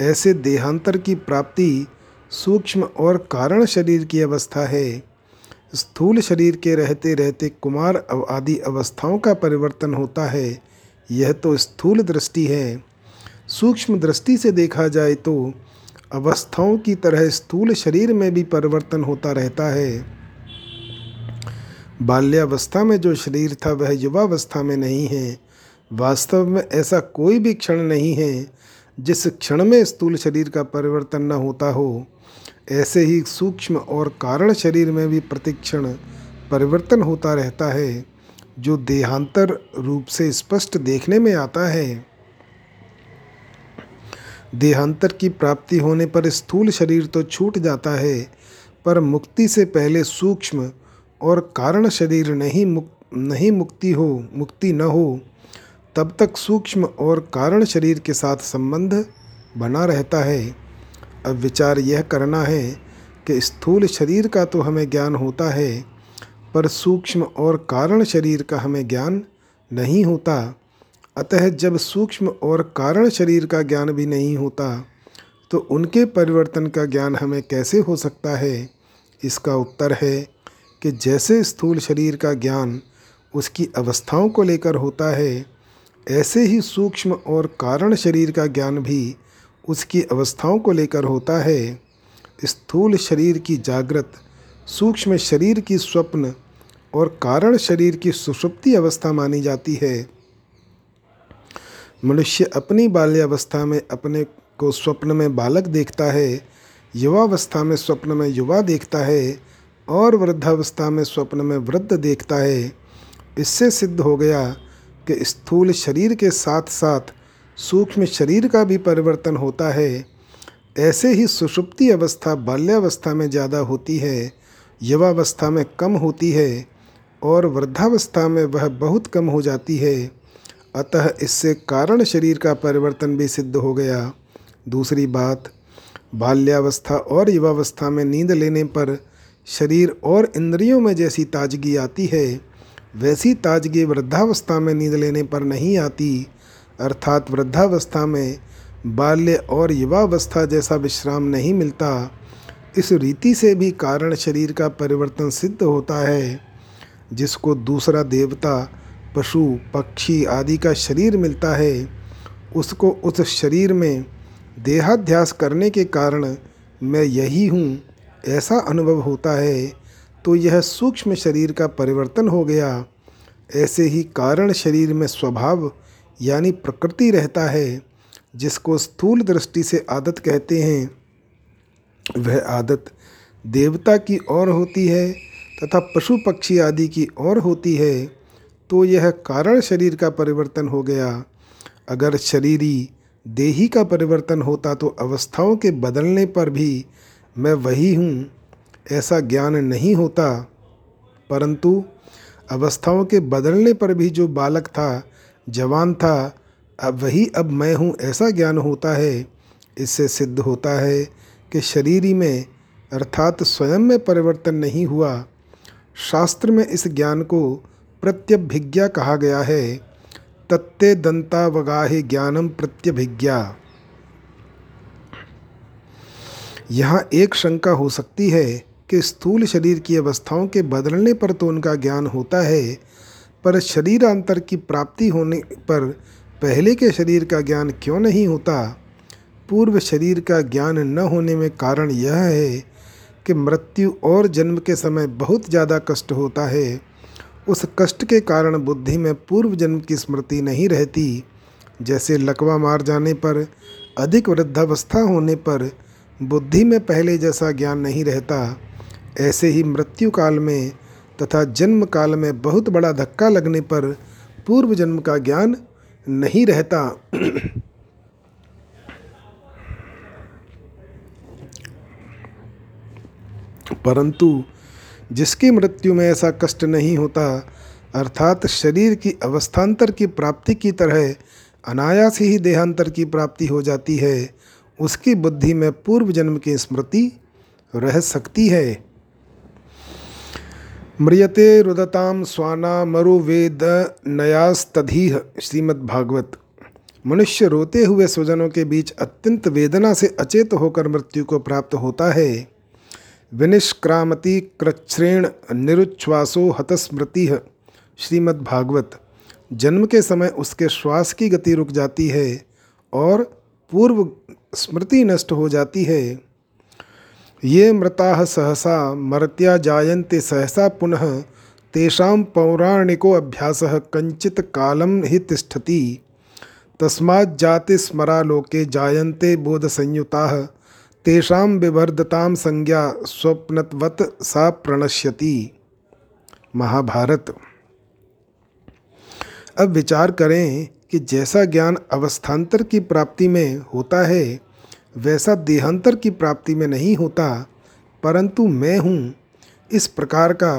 ऐसे देहांतर की प्राप्ति सूक्ष्म और कारण शरीर की अवस्था है। स्थूल शरीर के रहते रहते कुमार आदि अवस्थाओं का परिवर्तन होता है। यह तो स्थूल दृष्टि है। सूक्ष्म दृष्टि से देखा जाए तो अवस्थाओं की तरह स्थूल शरीर में भी परिवर्तन होता रहता है। बाल्यावस्था में जो शरीर था, वह युवावस्था में नहीं है। वास्तव में ऐसा कोई भी क्षण नहीं है, जिस क्षण में स्थूल शरीर का परिवर्तन न होता हो। ऐसे ही सूक्ष्म और कारण शरीर में भी प्रतिक्षण परिवर्तन होता रहता है, जो देहांतर रूप से स्पष्ट देखने में आता है। देहांतर की प्राप्ति होने पर स्थूल शरीर तो छूट जाता है, पर मुक्ति से पहले सूक्ष्म और कारण शरीर नहीं मुक, नहीं मुक्ति हो, मुक्ति न हो, तब तक सूक्ष्म और कारण शरीर के साथ संबंध बना रहता है। अब विचार यह करना है कि स्थूल शरीर का तो हमें ज्ञान होता है, पर सूक्ष्म और कारण शरीर का हमें ज्ञान नहीं होता। अतः जब सूक्ष्म और कारण शरीर का ज्ञान भी नहीं होता तो उनके परिवर्तन का ज्ञान हमें कैसे हो सकता है? इसका उत्तर है कि जैसे स्थूल शरीर का ज्ञान उसकी अवस्थाओं को लेकर होता है, ऐसे ही सूक्ष्म और कारण शरीर का ज्ञान भी उसकी अवस्थाओं को लेकर होता है। स्थूल शरीर की जागृत, सूक्ष्म शरीर की स्वप्न और कारण शरीर की सुषुप्ति अवस्था मानी जाती है। मनुष्य अपनी बाल्यावस्था में अपने को स्वप्न में बालक देखता है, युवावस्था में स्वप्न में युवा देखता है और वृद्धावस्था में स्वप्न में वृद्ध देखता है। इससे सिद्ध हो गया कि स्थूल शरीर के साथ साथ सूक्ष्म शरीर का भी परिवर्तन होता है। ऐसे ही सुषुप्ति अवस्था बाल्यावस्था में ज़्यादा होती है, युवावस्था में कम होती है और वृद्धावस्था में वह बहुत कम हो जाती है। अतः इससे कारण शरीर का परिवर्तन भी सिद्ध हो गया। दूसरी बात, बाल्यावस्था और युवावस्था में नींद लेने पर शरीर और इंद्रियों में जैसी ताजगी आती है, वैसी ताजगी वृद्धावस्था में नींद लेने पर नहीं आती। अर्थात वृद्धावस्था में बाल्य और युवावस्था जैसा विश्राम नहीं मिलता, इस रीति से भी कारण शरीर का परिवर्तन सिद्ध होता है, जिसको दूसरा देवता, पशु, पक्षी आदि का शरीर मिलता है, उसको उस शरीर में देहाध्यास करने के कारण मैं यही हूँ, ऐसा अनुभव होता है तो यह सूक्ष्म शरीर का परिवर्तन हो गया। ऐसे ही कारण शरीर में स्वभाव यानी प्रकृति रहता है, जिसको स्थूल दृष्टि से आदत कहते हैं, वह आदत देवता की ओर होती है तथा पशु पक्षी आदि की ओर होती है तो यह कारण शरीर का परिवर्तन हो गया। अगर शरीरी देही का परिवर्तन होता तो अवस्थाओं के बदलने पर भी मैं वही हूँ, ऐसा ज्ञान नहीं होता। परंतु अवस्थाओं के बदलने पर भी जो बालक था जवान था। अब वही, अब मैं हूँ, ऐसा ज्ञान होता है। इससे सिद्ध होता है कि शरीरी में, अर्थात स्वयं में परिवर्तन नहीं हुआ। शास्त्र में इस ज्ञान को प्रत्यभिज्ञा कहा गया है। तत्ते दंतावगाहे ज्ञानम प्रत्यभिज्ञा। यहाँ एक शंका हो सकती है कि स्थूल शरीर की अवस्थाओं के बदलने पर तो उनका ज्ञान होता है। पर शरीर अंतर की प्राप्ति होने पर पहले के शरीर का ज्ञान क्यों नहीं होता? पूर्व शरीर का ज्ञान न होने में कारण यह है कि मृत्यु और जन्म के समय बहुत ज़्यादा कष्ट होता है। उस कष्ट के कारण बुद्धि में पूर्व जन्म की स्मृति नहीं रहती। जैसे लकवा मार जाने पर, अधिक वृद्धावस्था होने पर बुद्धि में पहले जैसा ज्ञान नहीं रहता, ऐसे ही मृत्यु काल में तथा जन्म काल में बहुत बड़ा धक्का लगने पर पूर्व जन्म का ज्ञान नहीं रहता। परंतु जिसकी मृत्यु में ऐसा कष्ट नहीं होता, अर्थात शरीर की अवस्थान्तर की प्राप्ति की तरह अनायास ही देहांतर की प्राप्ति हो जाती है, उसकी बुद्धि में पूर्व जन्म की स्मृति रह सकती है। मृयते रुदताम स्वाना मरुवेद नयास्तधीह। श्रीमद्भागवत। मनुष्य रोते हुए स्वजनों के बीच अत्यंत वेदना से अचेत होकर मृत्यु को प्राप्त होता है। विनिष्क्रामति कृच्छ्रेण निरुच्छ्वासो हतस्मृति। श्रीमद्भागवत। जन्म के समय उसके श्वास की गति रुक जाती है और पूर्व स्मृति नष्ट हो जाती है। ये मृता सहसा मर्त्या जायन्ते सहसा पुनः तेषां पौराणिको अभ्यास कंचित कालम ही तिष्ठति। तस्मात् जाति स्मरा लोके जायन्ते बोध संयुता तेषां विवर्धताम संज्ञा स्वप्नवत सा प्रणश्यति। महाभारत। अब विचार करें कि जैसा ज्ञान अवस्थान्तर की प्राप्ति में होता है वैसा देहांतर की प्राप्ति में नहीं होता, परंतु मैं हूँ। इस प्रकार का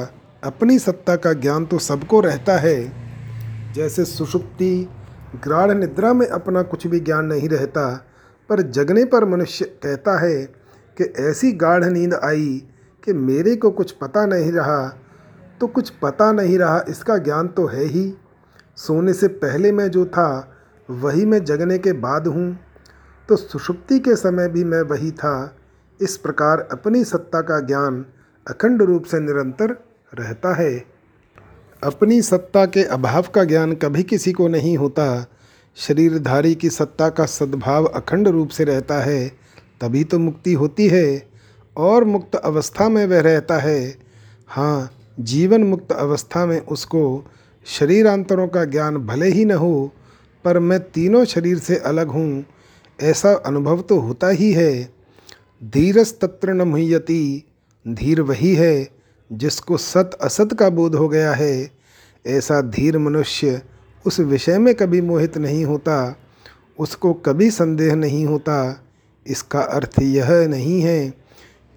अपनी सत्ता का ज्ञान तो सबको रहता है। जैसे सुषुप्ति ग्राढ़ निद्रा में अपना कुछ भी ज्ञान नहीं रहता, पर जगने पर मनुष्य कहता है कि ऐसी गाढ़ नींद आई कि मेरे को कुछ पता नहीं रहा तो कुछ पता नहीं रहा इसका ज्ञान तो है ही। सोने से पहले मैं जो था, वही मैं जगने के बाद हूँ। तो सुषुप्ति के समय भी मैं वही था। इस प्रकार अपनी सत्ता का ज्ञान अखंड रूप से निरंतर रहता है। अपनी सत्ता के अभाव का ज्ञान कभी किसी को नहीं होता। शरीरधारी की सत्ता का सद्भाव अखंड रूप से रहता है, तभी तो मुक्ति होती है और मुक्त अवस्था में वह रहता है। हाँ जीवन मुक्त अवस्था में उसको शरीरांतरों का ज्ञान भले ही न हो, पर मैं तीनों शरीर से अलग हूँ। ऐसा अनुभव तो होता ही है। धीरस तत्र न मुह्यति, धीर वही है जिसको सत असत का बोध हो गया है। ऐसा धीर मनुष्य उस विषय में कभी मोहित नहीं होता, उसको कभी संदेह नहीं होता। इसका अर्थ यह नहीं है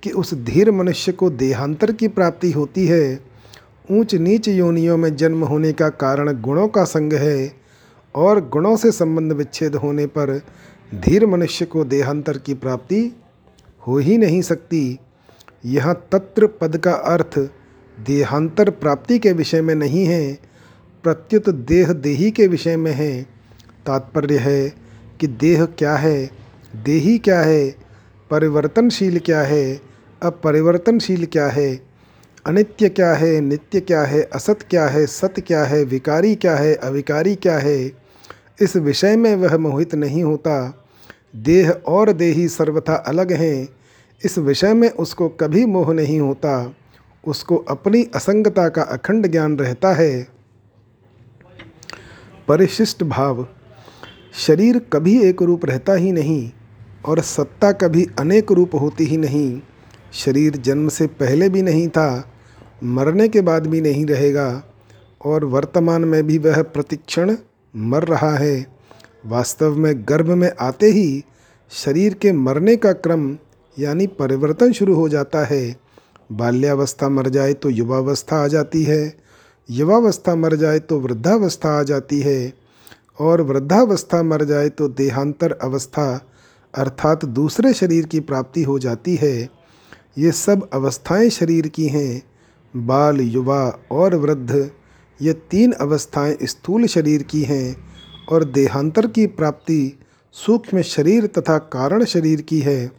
कि उस धीर मनुष्य को देहांतर की प्राप्ति होती है। ऊंच नीच योनियों में जन्म होने का कारण गुणों का संग है और गुणों से संबंध विच्छेद होने पर धीर मनुष्य को देहांतर की प्राप्ति हो ही नहीं सकती यह तत्र पद का अर्थ देहांतर प्राप्ति के विषय में नहीं है प्रत्युत देह देही के विषय में है तात्पर्य है कि देह क्या है देही क्या है परिवर्तनशील क्या है अपरिवर्तनशील क्या है अनित्य क्या है नित्य क्या है असत क्या है सत्य क्या है विकारी क्या है अविकारी क्या है इस विषय में वह मोहित नहीं होता देह और देही सर्वथा अलग हैं। इस विषय में उसको कभी मोह नहीं होता। उसको अपनी असंगता का अखंड ज्ञान रहता है। परिशिष्ट भाव। शरीर कभी एक रूप रहता ही नहीं और सत्ता कभी अनेक रूप होती ही नहीं। शरीर जन्म से पहले भी नहीं था, मरने के बाद भी नहीं रहेगा और वर्तमान में भी वह प्रतिक्षण मर रहा है। वास्तव में गर्भ में आते ही शरीर के मरने का क्रम, यानी परिवर्तन शुरू हो जाता है। बाल्यावस्था मर जाए तो युवावस्था आ जाती है। युवावस्था मर जाए तो वृद्धावस्था आ जाती है। और वृद्धावस्था मर जाए तो देहांतर अवस्था, अर्थात दूसरे शरीर की प्राप्ति हो जाती है। ये सब अवस्थाएँ शरीर की हैं। बाल, युवा और वृद्ध, ये तीन अवस्थाएँ स्थूल शरीर की हैं। और देहांतर की प्राप्ति सूक्ष्म शरीर तथा कारण शरीर की है।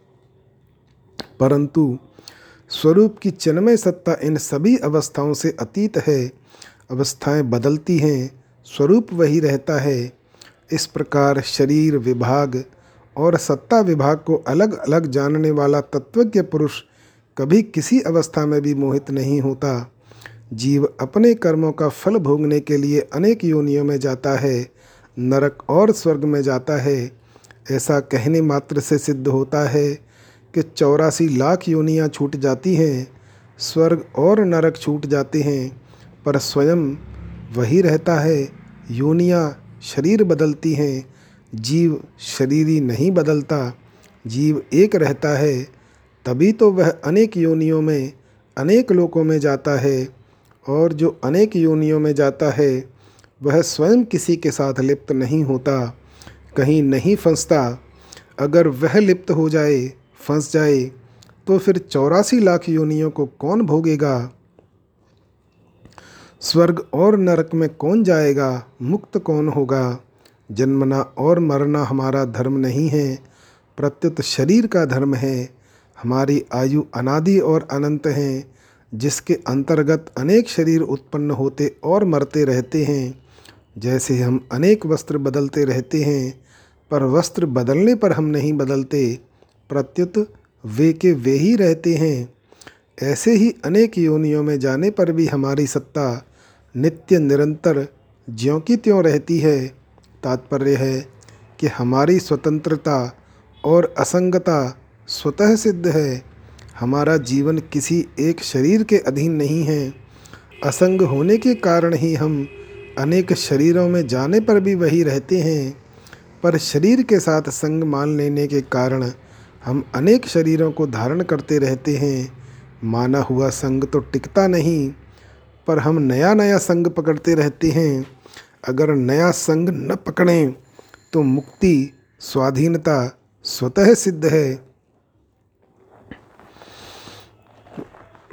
परंतु स्वरूप की चिन्मय सत्ता इन सभी अवस्थाओं से अतीत है। अवस्थाएँ बदलती हैं, स्वरूप वही रहता है। इस प्रकार शरीर विभाग और सत्ता विभाग को अलग अलग जानने वाला तत्वज्ञ पुरुष कभी किसी अवस्था में भी मोहित नहीं होता। जीव अपने कर्मों का फल भोगने के लिए अनेक योनियों में जाता है। नरक और स्वर्ग में जाता है। ऐसा कहने मात्र से सिद्ध होता है कि चौरासी लाख योनियाँ छूट जाती हैं, स्वर्ग और नरक छूट जाते हैं, पर स्वयं वही रहता है। योनियाँ शरीर बदलती हैं, जीव शरीरी नहीं बदलता, जीव एक रहता है। तभी तो वह अनेक योनियों में, अनेक लोकों में जाता है, और जो अनेक योनियों में जाता है वह स्वयं किसी के साथ लिप्त नहीं होता, कहीं नहीं फंसता। अगर वह लिप्त हो जाए, फंस जाए तो फिर चौरासी लाख योनियों को कौन भोगेगा? स्वर्ग और नरक में कौन जाएगा? मुक्त कौन होगा? जन्मना और मरना हमारा धर्म नहीं है। प्रत्युत शरीर का धर्म है। हमारी आयु अनादि और अनंत है। जिसके अंतर्गत अनेक शरीर उत्पन्न होते और मरते रहते हैं। जैसे हम अनेक वस्त्र बदलते रहते हैं, पर वस्त्र बदलने पर हम नहीं बदलते। प्रत्युत वे के वे ही रहते हैं। ऐसे ही अनेक योनियों में जाने पर भी हमारी सत्ता नित्य निरंतर ज्यों की त्यों रहती है। तात्पर्य है कि हमारी स्वतंत्रता और असंगता स्वतः सिद्ध है। हमारा जीवन किसी एक शरीर के अधीन नहीं है। असंग होने के कारण ही हम अनेक शरीरों में जाने पर भी वही रहते हैं। पर शरीर के साथ संग मान लेने के कारण हम अनेक शरीरों को धारण करते रहते हैं। माना हुआ संग तो टिकता नहीं, पर हम नया नया संग पकड़ते रहते हैं। अगर नया संग न पकड़ें तो मुक्ति, स्वाधीनता स्वतः सिद्ध है।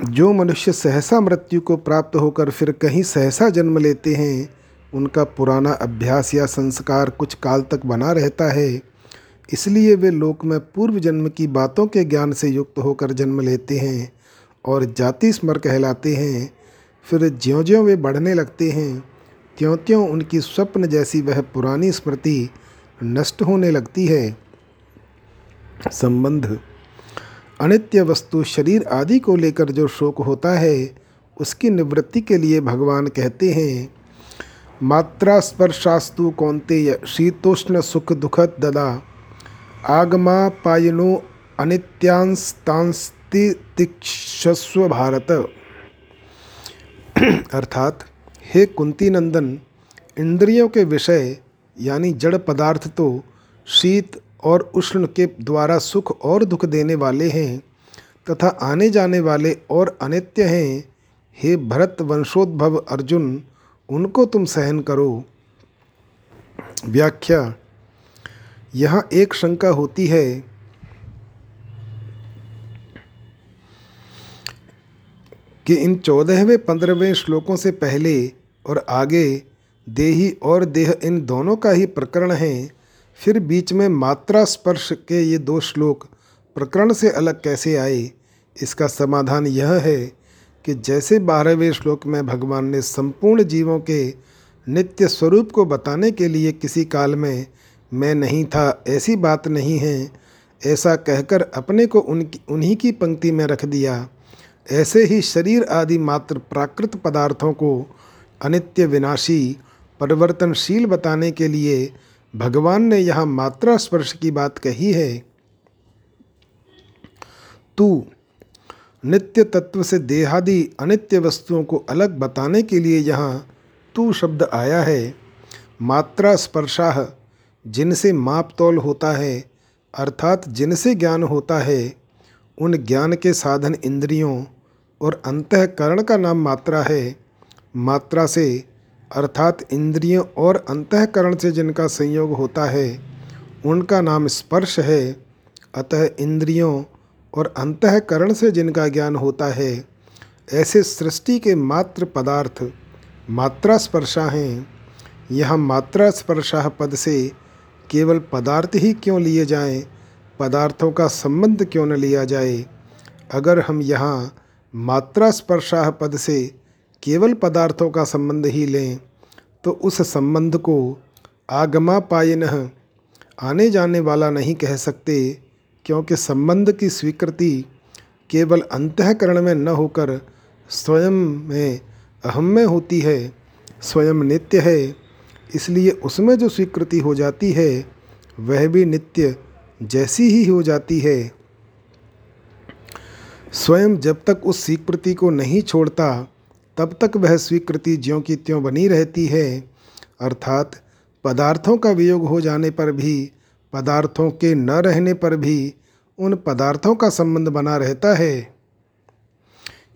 जो मनुष्य सहसा मृत्यु को प्राप्त होकर फिर कहीं सहसा जन्म लेते हैं, उनका पुराना अभ्यास या संस्कार कुछ काल तक बना रहता है। इसलिए वे लोक में पूर्व जन्म की बातों के ज्ञान से युक्त होकर जन्म लेते हैं और जाति स्मर कहलाते हैं। फिर ज्यों ज्यों वे बढ़ने लगते हैं त्यों त्यों उनकी स्वप्न जैसी वह पुरानी स्मृति नष्ट होने लगती है। संबंध अनित्य वस्तु शरीर आदि को लेकर जो शोक होता है, उसकी निवृत्ति के लिए भगवान कहते हैं, मात्रा स्पर्शास्तु कौंते शीतोष्ण सुख दुखद ददा। आगमा पायनो अनित्यांस्तांस्तिक्षस्व भारत। अर्थात, हे कुंती नंदन इंद्रियों के विषय, यानी जड़ पदार्थ तो शीत और उष्ण के द्वारा सुख और दुख देने वाले हैं तथा आने जाने वाले और अनित्य हैं, हे भरत वंशोद्भव अर्जुन, उनको तुम सहन करो। व्याख्या, यहाँ एक शंका होती है। कि इन चौदहवें, पंद्रहवें श्लोकों से पहले और आगे देही और देह इन दोनों का ही प्रकरण है। फिर बीच में मात्रा स्पर्श के ये दो श्लोक प्रकरण से अलग कैसे आए? इसका समाधान यह है कि जैसे बारहवें श्लोक में भगवान ने संपूर्ण जीवों के नित्य स्वरूप को बताने के लिए किसी काल में, मैं नहीं था, ऐसी बात नहीं है, ऐसा कहकर अपने को उनकी, उन्हीं की पंक्ति में रख दिया। ऐसे ही शरीर आदि मात्र प्राकृत पदार्थों को अनित्य विनाशी, परिवर्तनशील बताने के लिए भगवान ने यहाँ मात्रा स्पर्श की बात कही है। तू नित्य तत्व से देहादि अनित्य वस्तुओं को अलग बताने के लिए यहाँ तू शब्द आया है। मात्रा स्पर्शाह, जिनसे माप तोल होता है, अर्थात जिनसे ज्ञान होता है, उन ज्ञान के साधन इंद्रियों और अंतकरण का नाम मात्रा है। मात्रा से अर्थात इंद्रियों और अंतकरण से जिनका संयोग होता है, उनका नाम स्पर्श है। अतः इंद्रियों और अंतकरण से जिनका ज्ञान होता है, ऐसे सृष्टि के मात्र पदार्थ, मात्रा स्पर्शा हैं। यह मात्रा स्पर्शा पद से केवल पदार्थ ही क्यों लिए जाएँ? पदार्थों का संबंध क्यों न लिया जाए? अगर हम यहाँ मात्रा स्पर्शाह पद से केवल पदार्थों का संबंध ही लें तो उस संबंध को आगमा आगमापायन आने जाने वाला नहीं कह सकते, क्योंकि संबंध की स्वीकृति केवल अंतकरण में न होकर स्वयं में अहम में होती है, स्वयं नित्य है। इसलिए उसमें जो स्वीकृति हो जाती है, वह भी नित्य जैसी ही हो जाती है। स्वयं जब तक उस स्वीकृति को नहीं छोड़ता तब तक वह स्वीकृति ज्यों की त्यों बनी रहती है। अर्थात, पदार्थों का वियोग हो जाने पर भी, पदार्थों के न रहने पर भी उन पदार्थों का संबंध बना रहता है।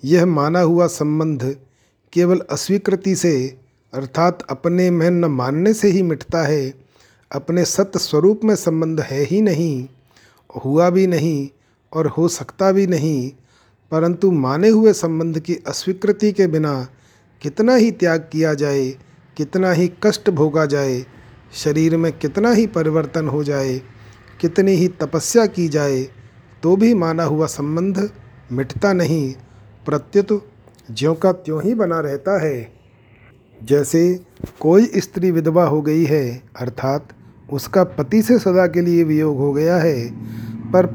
यह माना हुआ संबंध केवल अस्वीकृति से, अर्थात अपने में न मानने से ही मिटता है, अपने सत्य स्वरूप में संबंध है ही नहीं। हुआ भी नहीं और हो सकता भी नहीं परंतु माने हुए संबंध की अस्वीकृति के बिना कितना ही त्याग किया जाए, कितना ही कष्ट भोगा जाए, शरीर में कितना ही परिवर्तन हो जाए, कितनी ही तपस्या की जाए तो भी माना हुआ संबंध मिटता नहीं। प्रत्युत ज्यों का त्यों ही बना रहता है। जैसे कोई स्त्री विधवा हो गई है, अर्थात उसका पति से सदा के लिए वियोग हो गया है, पर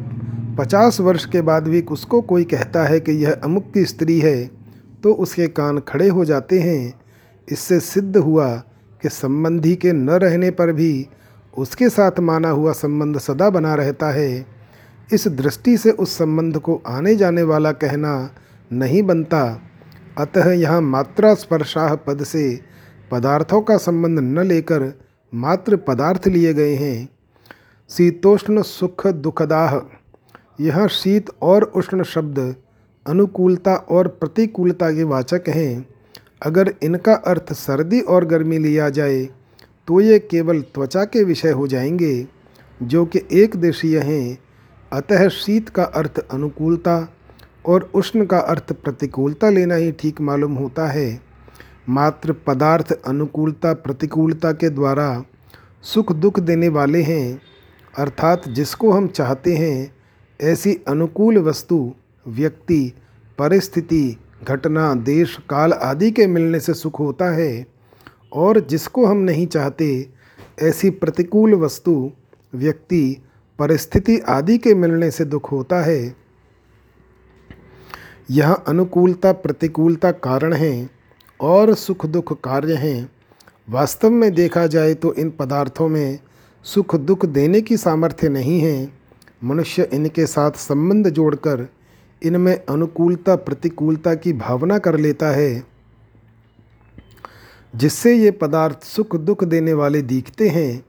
पचास वर्ष के बाद भी उसको कोई कहता है कि यह अमुक की स्त्री है तो उसके कान खड़े हो जाते हैं। इससे सिद्ध हुआ कि संबंधी के न रहने पर भी उसके साथ माना हुआ संबंध सदा बना रहता है। इस दृष्टि से उस संबंध को आने जाने वाला कहना नहीं बनता। अतः यहाँ मात्रा स्पर्शाह पद से पदार्थों का संबंध न लेकर मात्र पदार्थ लिए गए हैं। शीतोष्ण सुख दुखदाह। यह शीत और उष्ण शब्द अनुकूलता और प्रतिकूलता के वाचक हैं। अगर इनका अर्थ सर्दी और गर्मी लिया जाए तो ये केवल त्वचा के विषय हो जाएँगे, जो कि एक देशीय हैं। अतः शीत का अर्थ अनुकूलता और उष्ण का अर्थ प्रतिकूलता लेना ही ठीक मालूम होता है। मात्र पदार्थ अनुकूलता, प्रतिकूलता के द्वारा सुख दुख देने वाले हैं, अर्थात जिसको हम चाहते हैं ऐसी अनुकूल वस्तु, व्यक्ति, परिस्थिति, घटना, देश, काल आदि के मिलने से सुख होता है और जिसको हम नहीं चाहते, ऐसी प्रतिकूल वस्तु, व्यक्ति, परिस्थिति आदि के मिलने से दुख होता है। यह अनुकूलता, प्रतिकूलता कारण हैं और सुख दुख कार्य हैं। वास्तव में देखा जाए तो इन पदार्थों में सुख दुख देने की सामर्थ्य नहीं है। मनुष्य इनके साथ संबंध जोड़कर इनमें अनुकूलता, प्रतिकूलता की भावना कर लेता है, जिससे ये पदार्थ सुख दुख देने वाले दिखते हैं।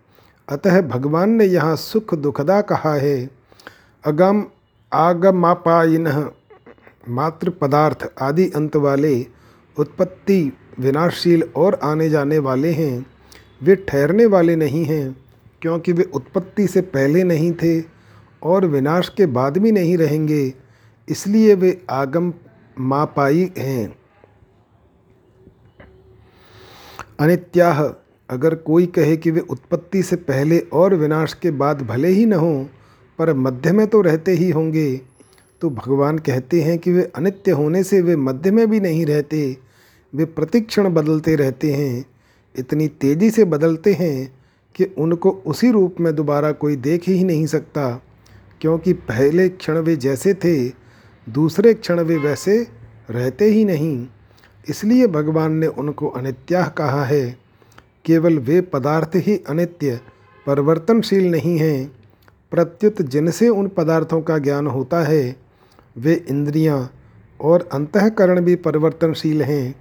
अतः भगवान ने यहाँ सुख दुखदा कहा है, अगम आगमापाइन मात्र पदार्थ आदि अंत वाले, उत्पत्ति विनाशशील और आने जाने वाले हैं। वे ठहरने वाले नहीं हैं, क्योंकि वे उत्पत्ति से पहले नहीं थे। और विनाश के बाद भी नहीं रहेंगे, इसलिए वे आगम मापाई हैं। अनित्याह, अगर कोई कहे कि वे उत्पत्ति से पहले और विनाश के बाद भले ही न हों, पर मध्य में तो रहते ही होंगे तो भगवान कहते हैं कि वे अनित्य होने से वे मध्य में भी नहीं रहते, वे प्रतिक्षण बदलते रहते हैं, इतनी तेज़ी से बदलते हैं कि उनको उसी रूप में दोबारा कोई देख ही नहीं सकता। क्योंकि पहले क्षण वे जैसे थे, दूसरे क्षण वे वैसे रहते ही नहीं। इसलिए भगवान ने उनको अनित्या कहा है। केवल वे पदार्थ ही अनित्य, परिवर्तनशील नहीं हैं। प्रत्युत जिनसे उन पदार्थों का ज्ञान होता है, वे इंद्रियाँ और अंतकरण भी परिवर्तनशील हैं।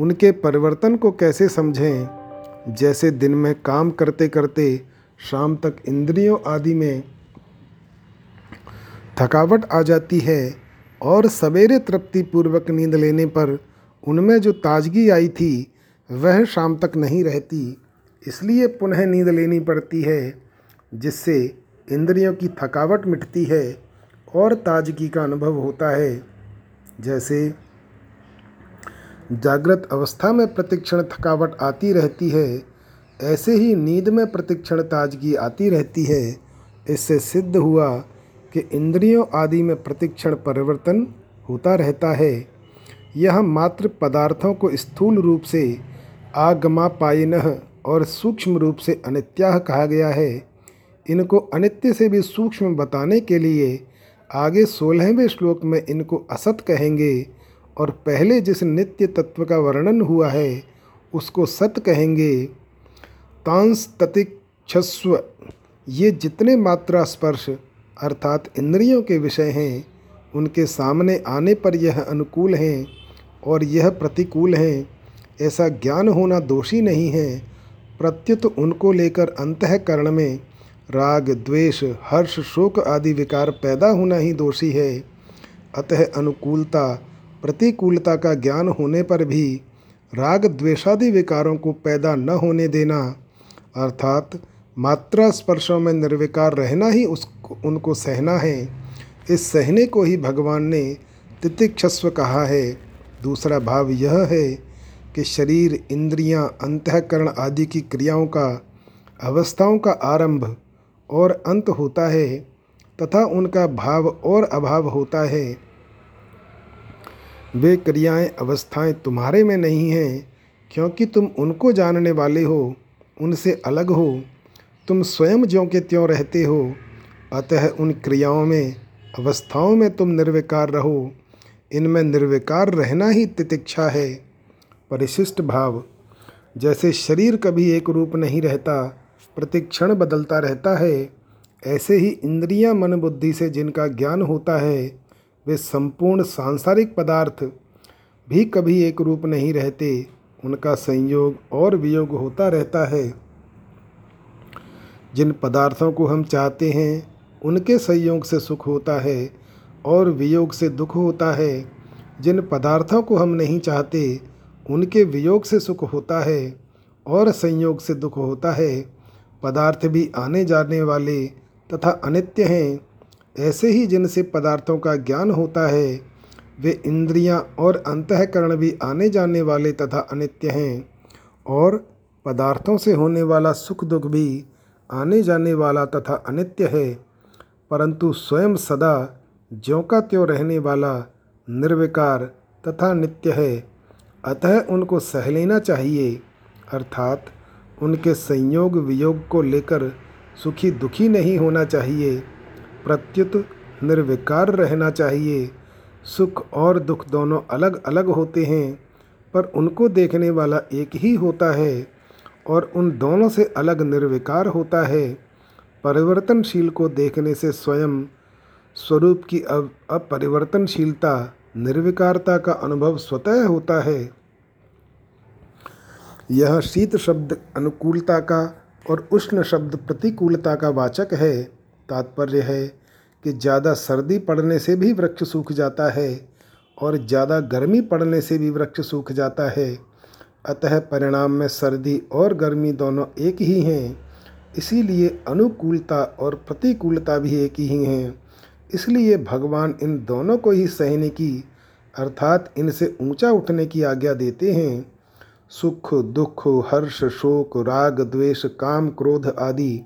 उनके परिवर्तन को कैसे समझें? जैसे दिन में काम करते करते शाम तक इंद्रियों आदि में थकावट आ जाती है और सवेरे तृप्तिपूर्वक नींद लेने पर उनमें जो ताजगी आई थी, वह शाम तक नहीं रहती। इसलिए पुनः नींद लेनी पड़ती है, जिससे इंद्रियों की थकावट मिटती है और ताजगी का अनुभव होता है। जैसे, जागृत अवस्था में प्रतिक्षण थकावट आती रहती है, ऐसे ही नींद में प्रतिक्षण ताजगी आती रहती है। इससे सिद्ध हुआ कि इंद्रियों आदि में प्रतिक्षण परिवर्तन होता रहता है। यह मात्र पदार्थों को स्थूल रूप से आगमापायन और सूक्ष्म रूप से अनित्याह कहा गया है। इनको अनित्य से भी सूक्ष्म बताने के लिए आगे सोलहवें श्लोक में इनको असत कहेंगे और पहले जिस नित्य तत्व का वर्णन हुआ है, उसको सत कहेंगे। तांस ततिक्षस्व, ये जितने मात्रा स्पर्श अर्थात इंद्रियों के विषय हैं, उनके सामने आने पर यह अनुकूल हैं और यह प्रतिकूल हैं। ऐसा ज्ञान होना दोषी नहीं है। प्रत्युत उनको लेकर अंतकरण में राग, द्वेष, हर्ष, शोक आदि विकार पैदा होना ही दोषी है। अतः अनुकूलता, प्रतिकूलता का ज्ञान होने पर भी राग, द्वेषादि विकारों को पैदा न होने देना, अर्थात मात्रा स्पर्शों में निर्विकार रहना ही उसको उनको सहना है। इस सहने को ही भगवान ने तितिक्षस्व कहा है। दूसरा भाव यह है कि शरीर इंद्रियाँ, अंतकरण आदि की क्रियाओं का अवस्थाओं का आरंभ और अंत होता है तथा उनका भाव और अभाव होता है। वे क्रियाएँ अवस्थाएँ तुम्हारे में नहीं हैं क्योंकि तुम उनको जानने वाले हो उनसे अलग हो। तुम स्वयं ज्यों के त्यों रहते हो अतः उन क्रियाओं में, अवस्थाओं में तुम निर्विकार रहो। इनमें निर्विकार रहना ही तितिक्षा है। परिशिष्ट भाव, जैसे शरीर कभी एक रूप नहीं रहता, प्रतिक्षण बदलता रहता है, ऐसे ही इंद्रियाँ मन बुद्धि से जिनका ज्ञान होता है, वे संपूर्ण सांसारिक पदार्थ भी कभी एक रूप नहीं रहते, उनका संयोग और वियोग होता रहता है। जिन पदार्थों को हम चाहते हैं उनके संयोग से सुख होता है और वियोग से दुख होता है। जिन पदार्थों को हम नहीं चाहते, उनके वियोग से सुख होता है और संयोग से दुख होता है। पदार्थ भी आने जाने वाले तथा अनित्य हैं। ऐसे ही जिनसे पदार्थों का ज्ञान होता है, वे इंद्रियाँ और अंतकरण भी आने जाने वाले तथा अनित्य हैं और पदार्थों से होने वाला सुख दुख भी आने जाने वाला तथा अनित्य है। परंतु स्वयं सदा ज्यों का त्यों रहने वाला, निर्विकार तथा नित्य है। अतः उनको सह लेना चाहिए, अर्थात उनके संयोग वियोग को लेकर सुखी दुखी नहीं होना चाहिए, प्रत्युत निर्विकार रहना चाहिए। सुख और दुख दोनों अलग अलग होते हैं, पर उनको देखने वाला एक ही होता है, और उन दोनों से अलग निर्विकार होता है। परिवर्तनशील को देखने से स्वयं स्वरूप की अपरिवर्तनशीलता, निर्विकारता का अनुभव स्वतः होता है। यह शीत शब्द अनुकूलता का और उष्ण शब्द प्रतिकूलता का वाचक है। तात्पर्य है कि ज़्यादा सर्दी पड़ने से भी वृक्ष सूख जाता है और ज़्यादा गर्मी पड़ने से भी वृक्ष सूख जाता है। अतः परिणाम में सर्दी और गर्मी दोनों एक ही हैं। इसीलिए अनुकूलता और प्रतिकूलता भी एक ही हैं। इसलिए भगवान इन दोनों को ही सहने की, अर्थात इनसे ऊँचा उठने की आज्ञा देते हैं। सुख, दुख, हर्ष, शोक, राग, द्वेष, काम, क्रोध आदि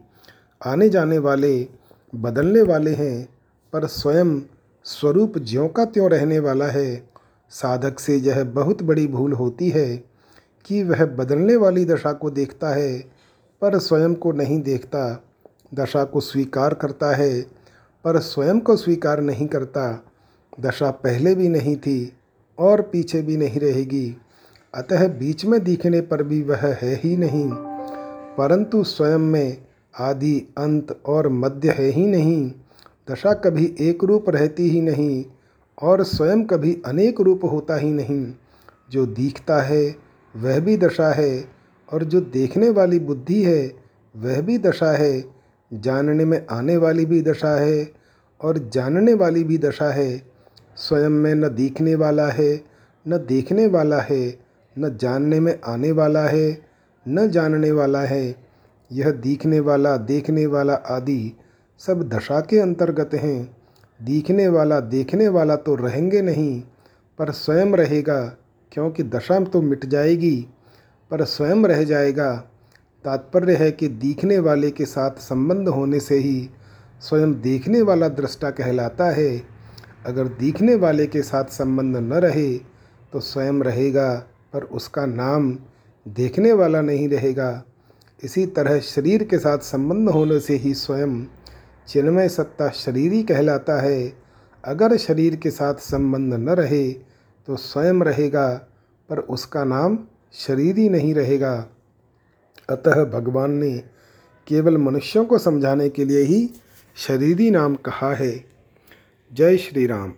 आने जाने वाले, बदलने वाले हैं, पर स्वयं स्वरूप ज्यों का त्यों रहने वाला है। साधक से यह बहुत बड़ी भूल होती है कि वह बदलने वाली दशा को देखता है। पर स्वयं को नहीं देखता, दशा को स्वीकार करता है, पर स्वयं को स्वीकार नहीं करता, दशा पहले भी नहीं थी और पीछे भी नहीं रहेगी। अतः बीच में दिखने पर भी वह है ही नहीं, परंतु स्वयं में आदि, अंत और मध्य है ही नहीं। दशा कभी एक रूप रहती ही नहीं और स्वयं कभी अनेक रूप होता ही नहीं। जो दिखता है, वह भी दशा है और जो देखने वाली बुद्धि है, वह भी दशा है। जानने में आने वाली भी दशा है और जानने वाली भी दशा है। स्वयं में न देखने वाला है, न देखने वाला है, न जानने में आने वाला है, न जानने वाला है। यह दिखने वाला, देखने वाला आदि सब दशा के अंतर्गत हैं। दिखने वाला, देखने वाला तो रहेंगे नहीं, पर स्वयं रहेगा, क्योंकि दशा तो मिट जाएगी। पर स्वयं रह जाएगा। तात्पर्य है कि दिखने वाले के साथ संबंध होने से ही स्वयं देखने वाला दृष्टा कहलाता है। अगर दिखने वाले के साथ संबंध न रहे तो स्वयं रहेगा, पर उसका नाम देखने वाला नहीं रहेगा। इसी तरह शरीर के साथ संबंध होने से ही स्वयं चिन्मय सत्ता शरीरी कहलाता है। अगर शरीर के साथ संबंध न रहे तो स्वयं रहेगा, पर उसका नाम शरीरी नहीं रहेगा। अतः भगवान ने केवल मनुष्यों को समझाने के लिए ही शरीरी नाम कहा है। जय श्री राम।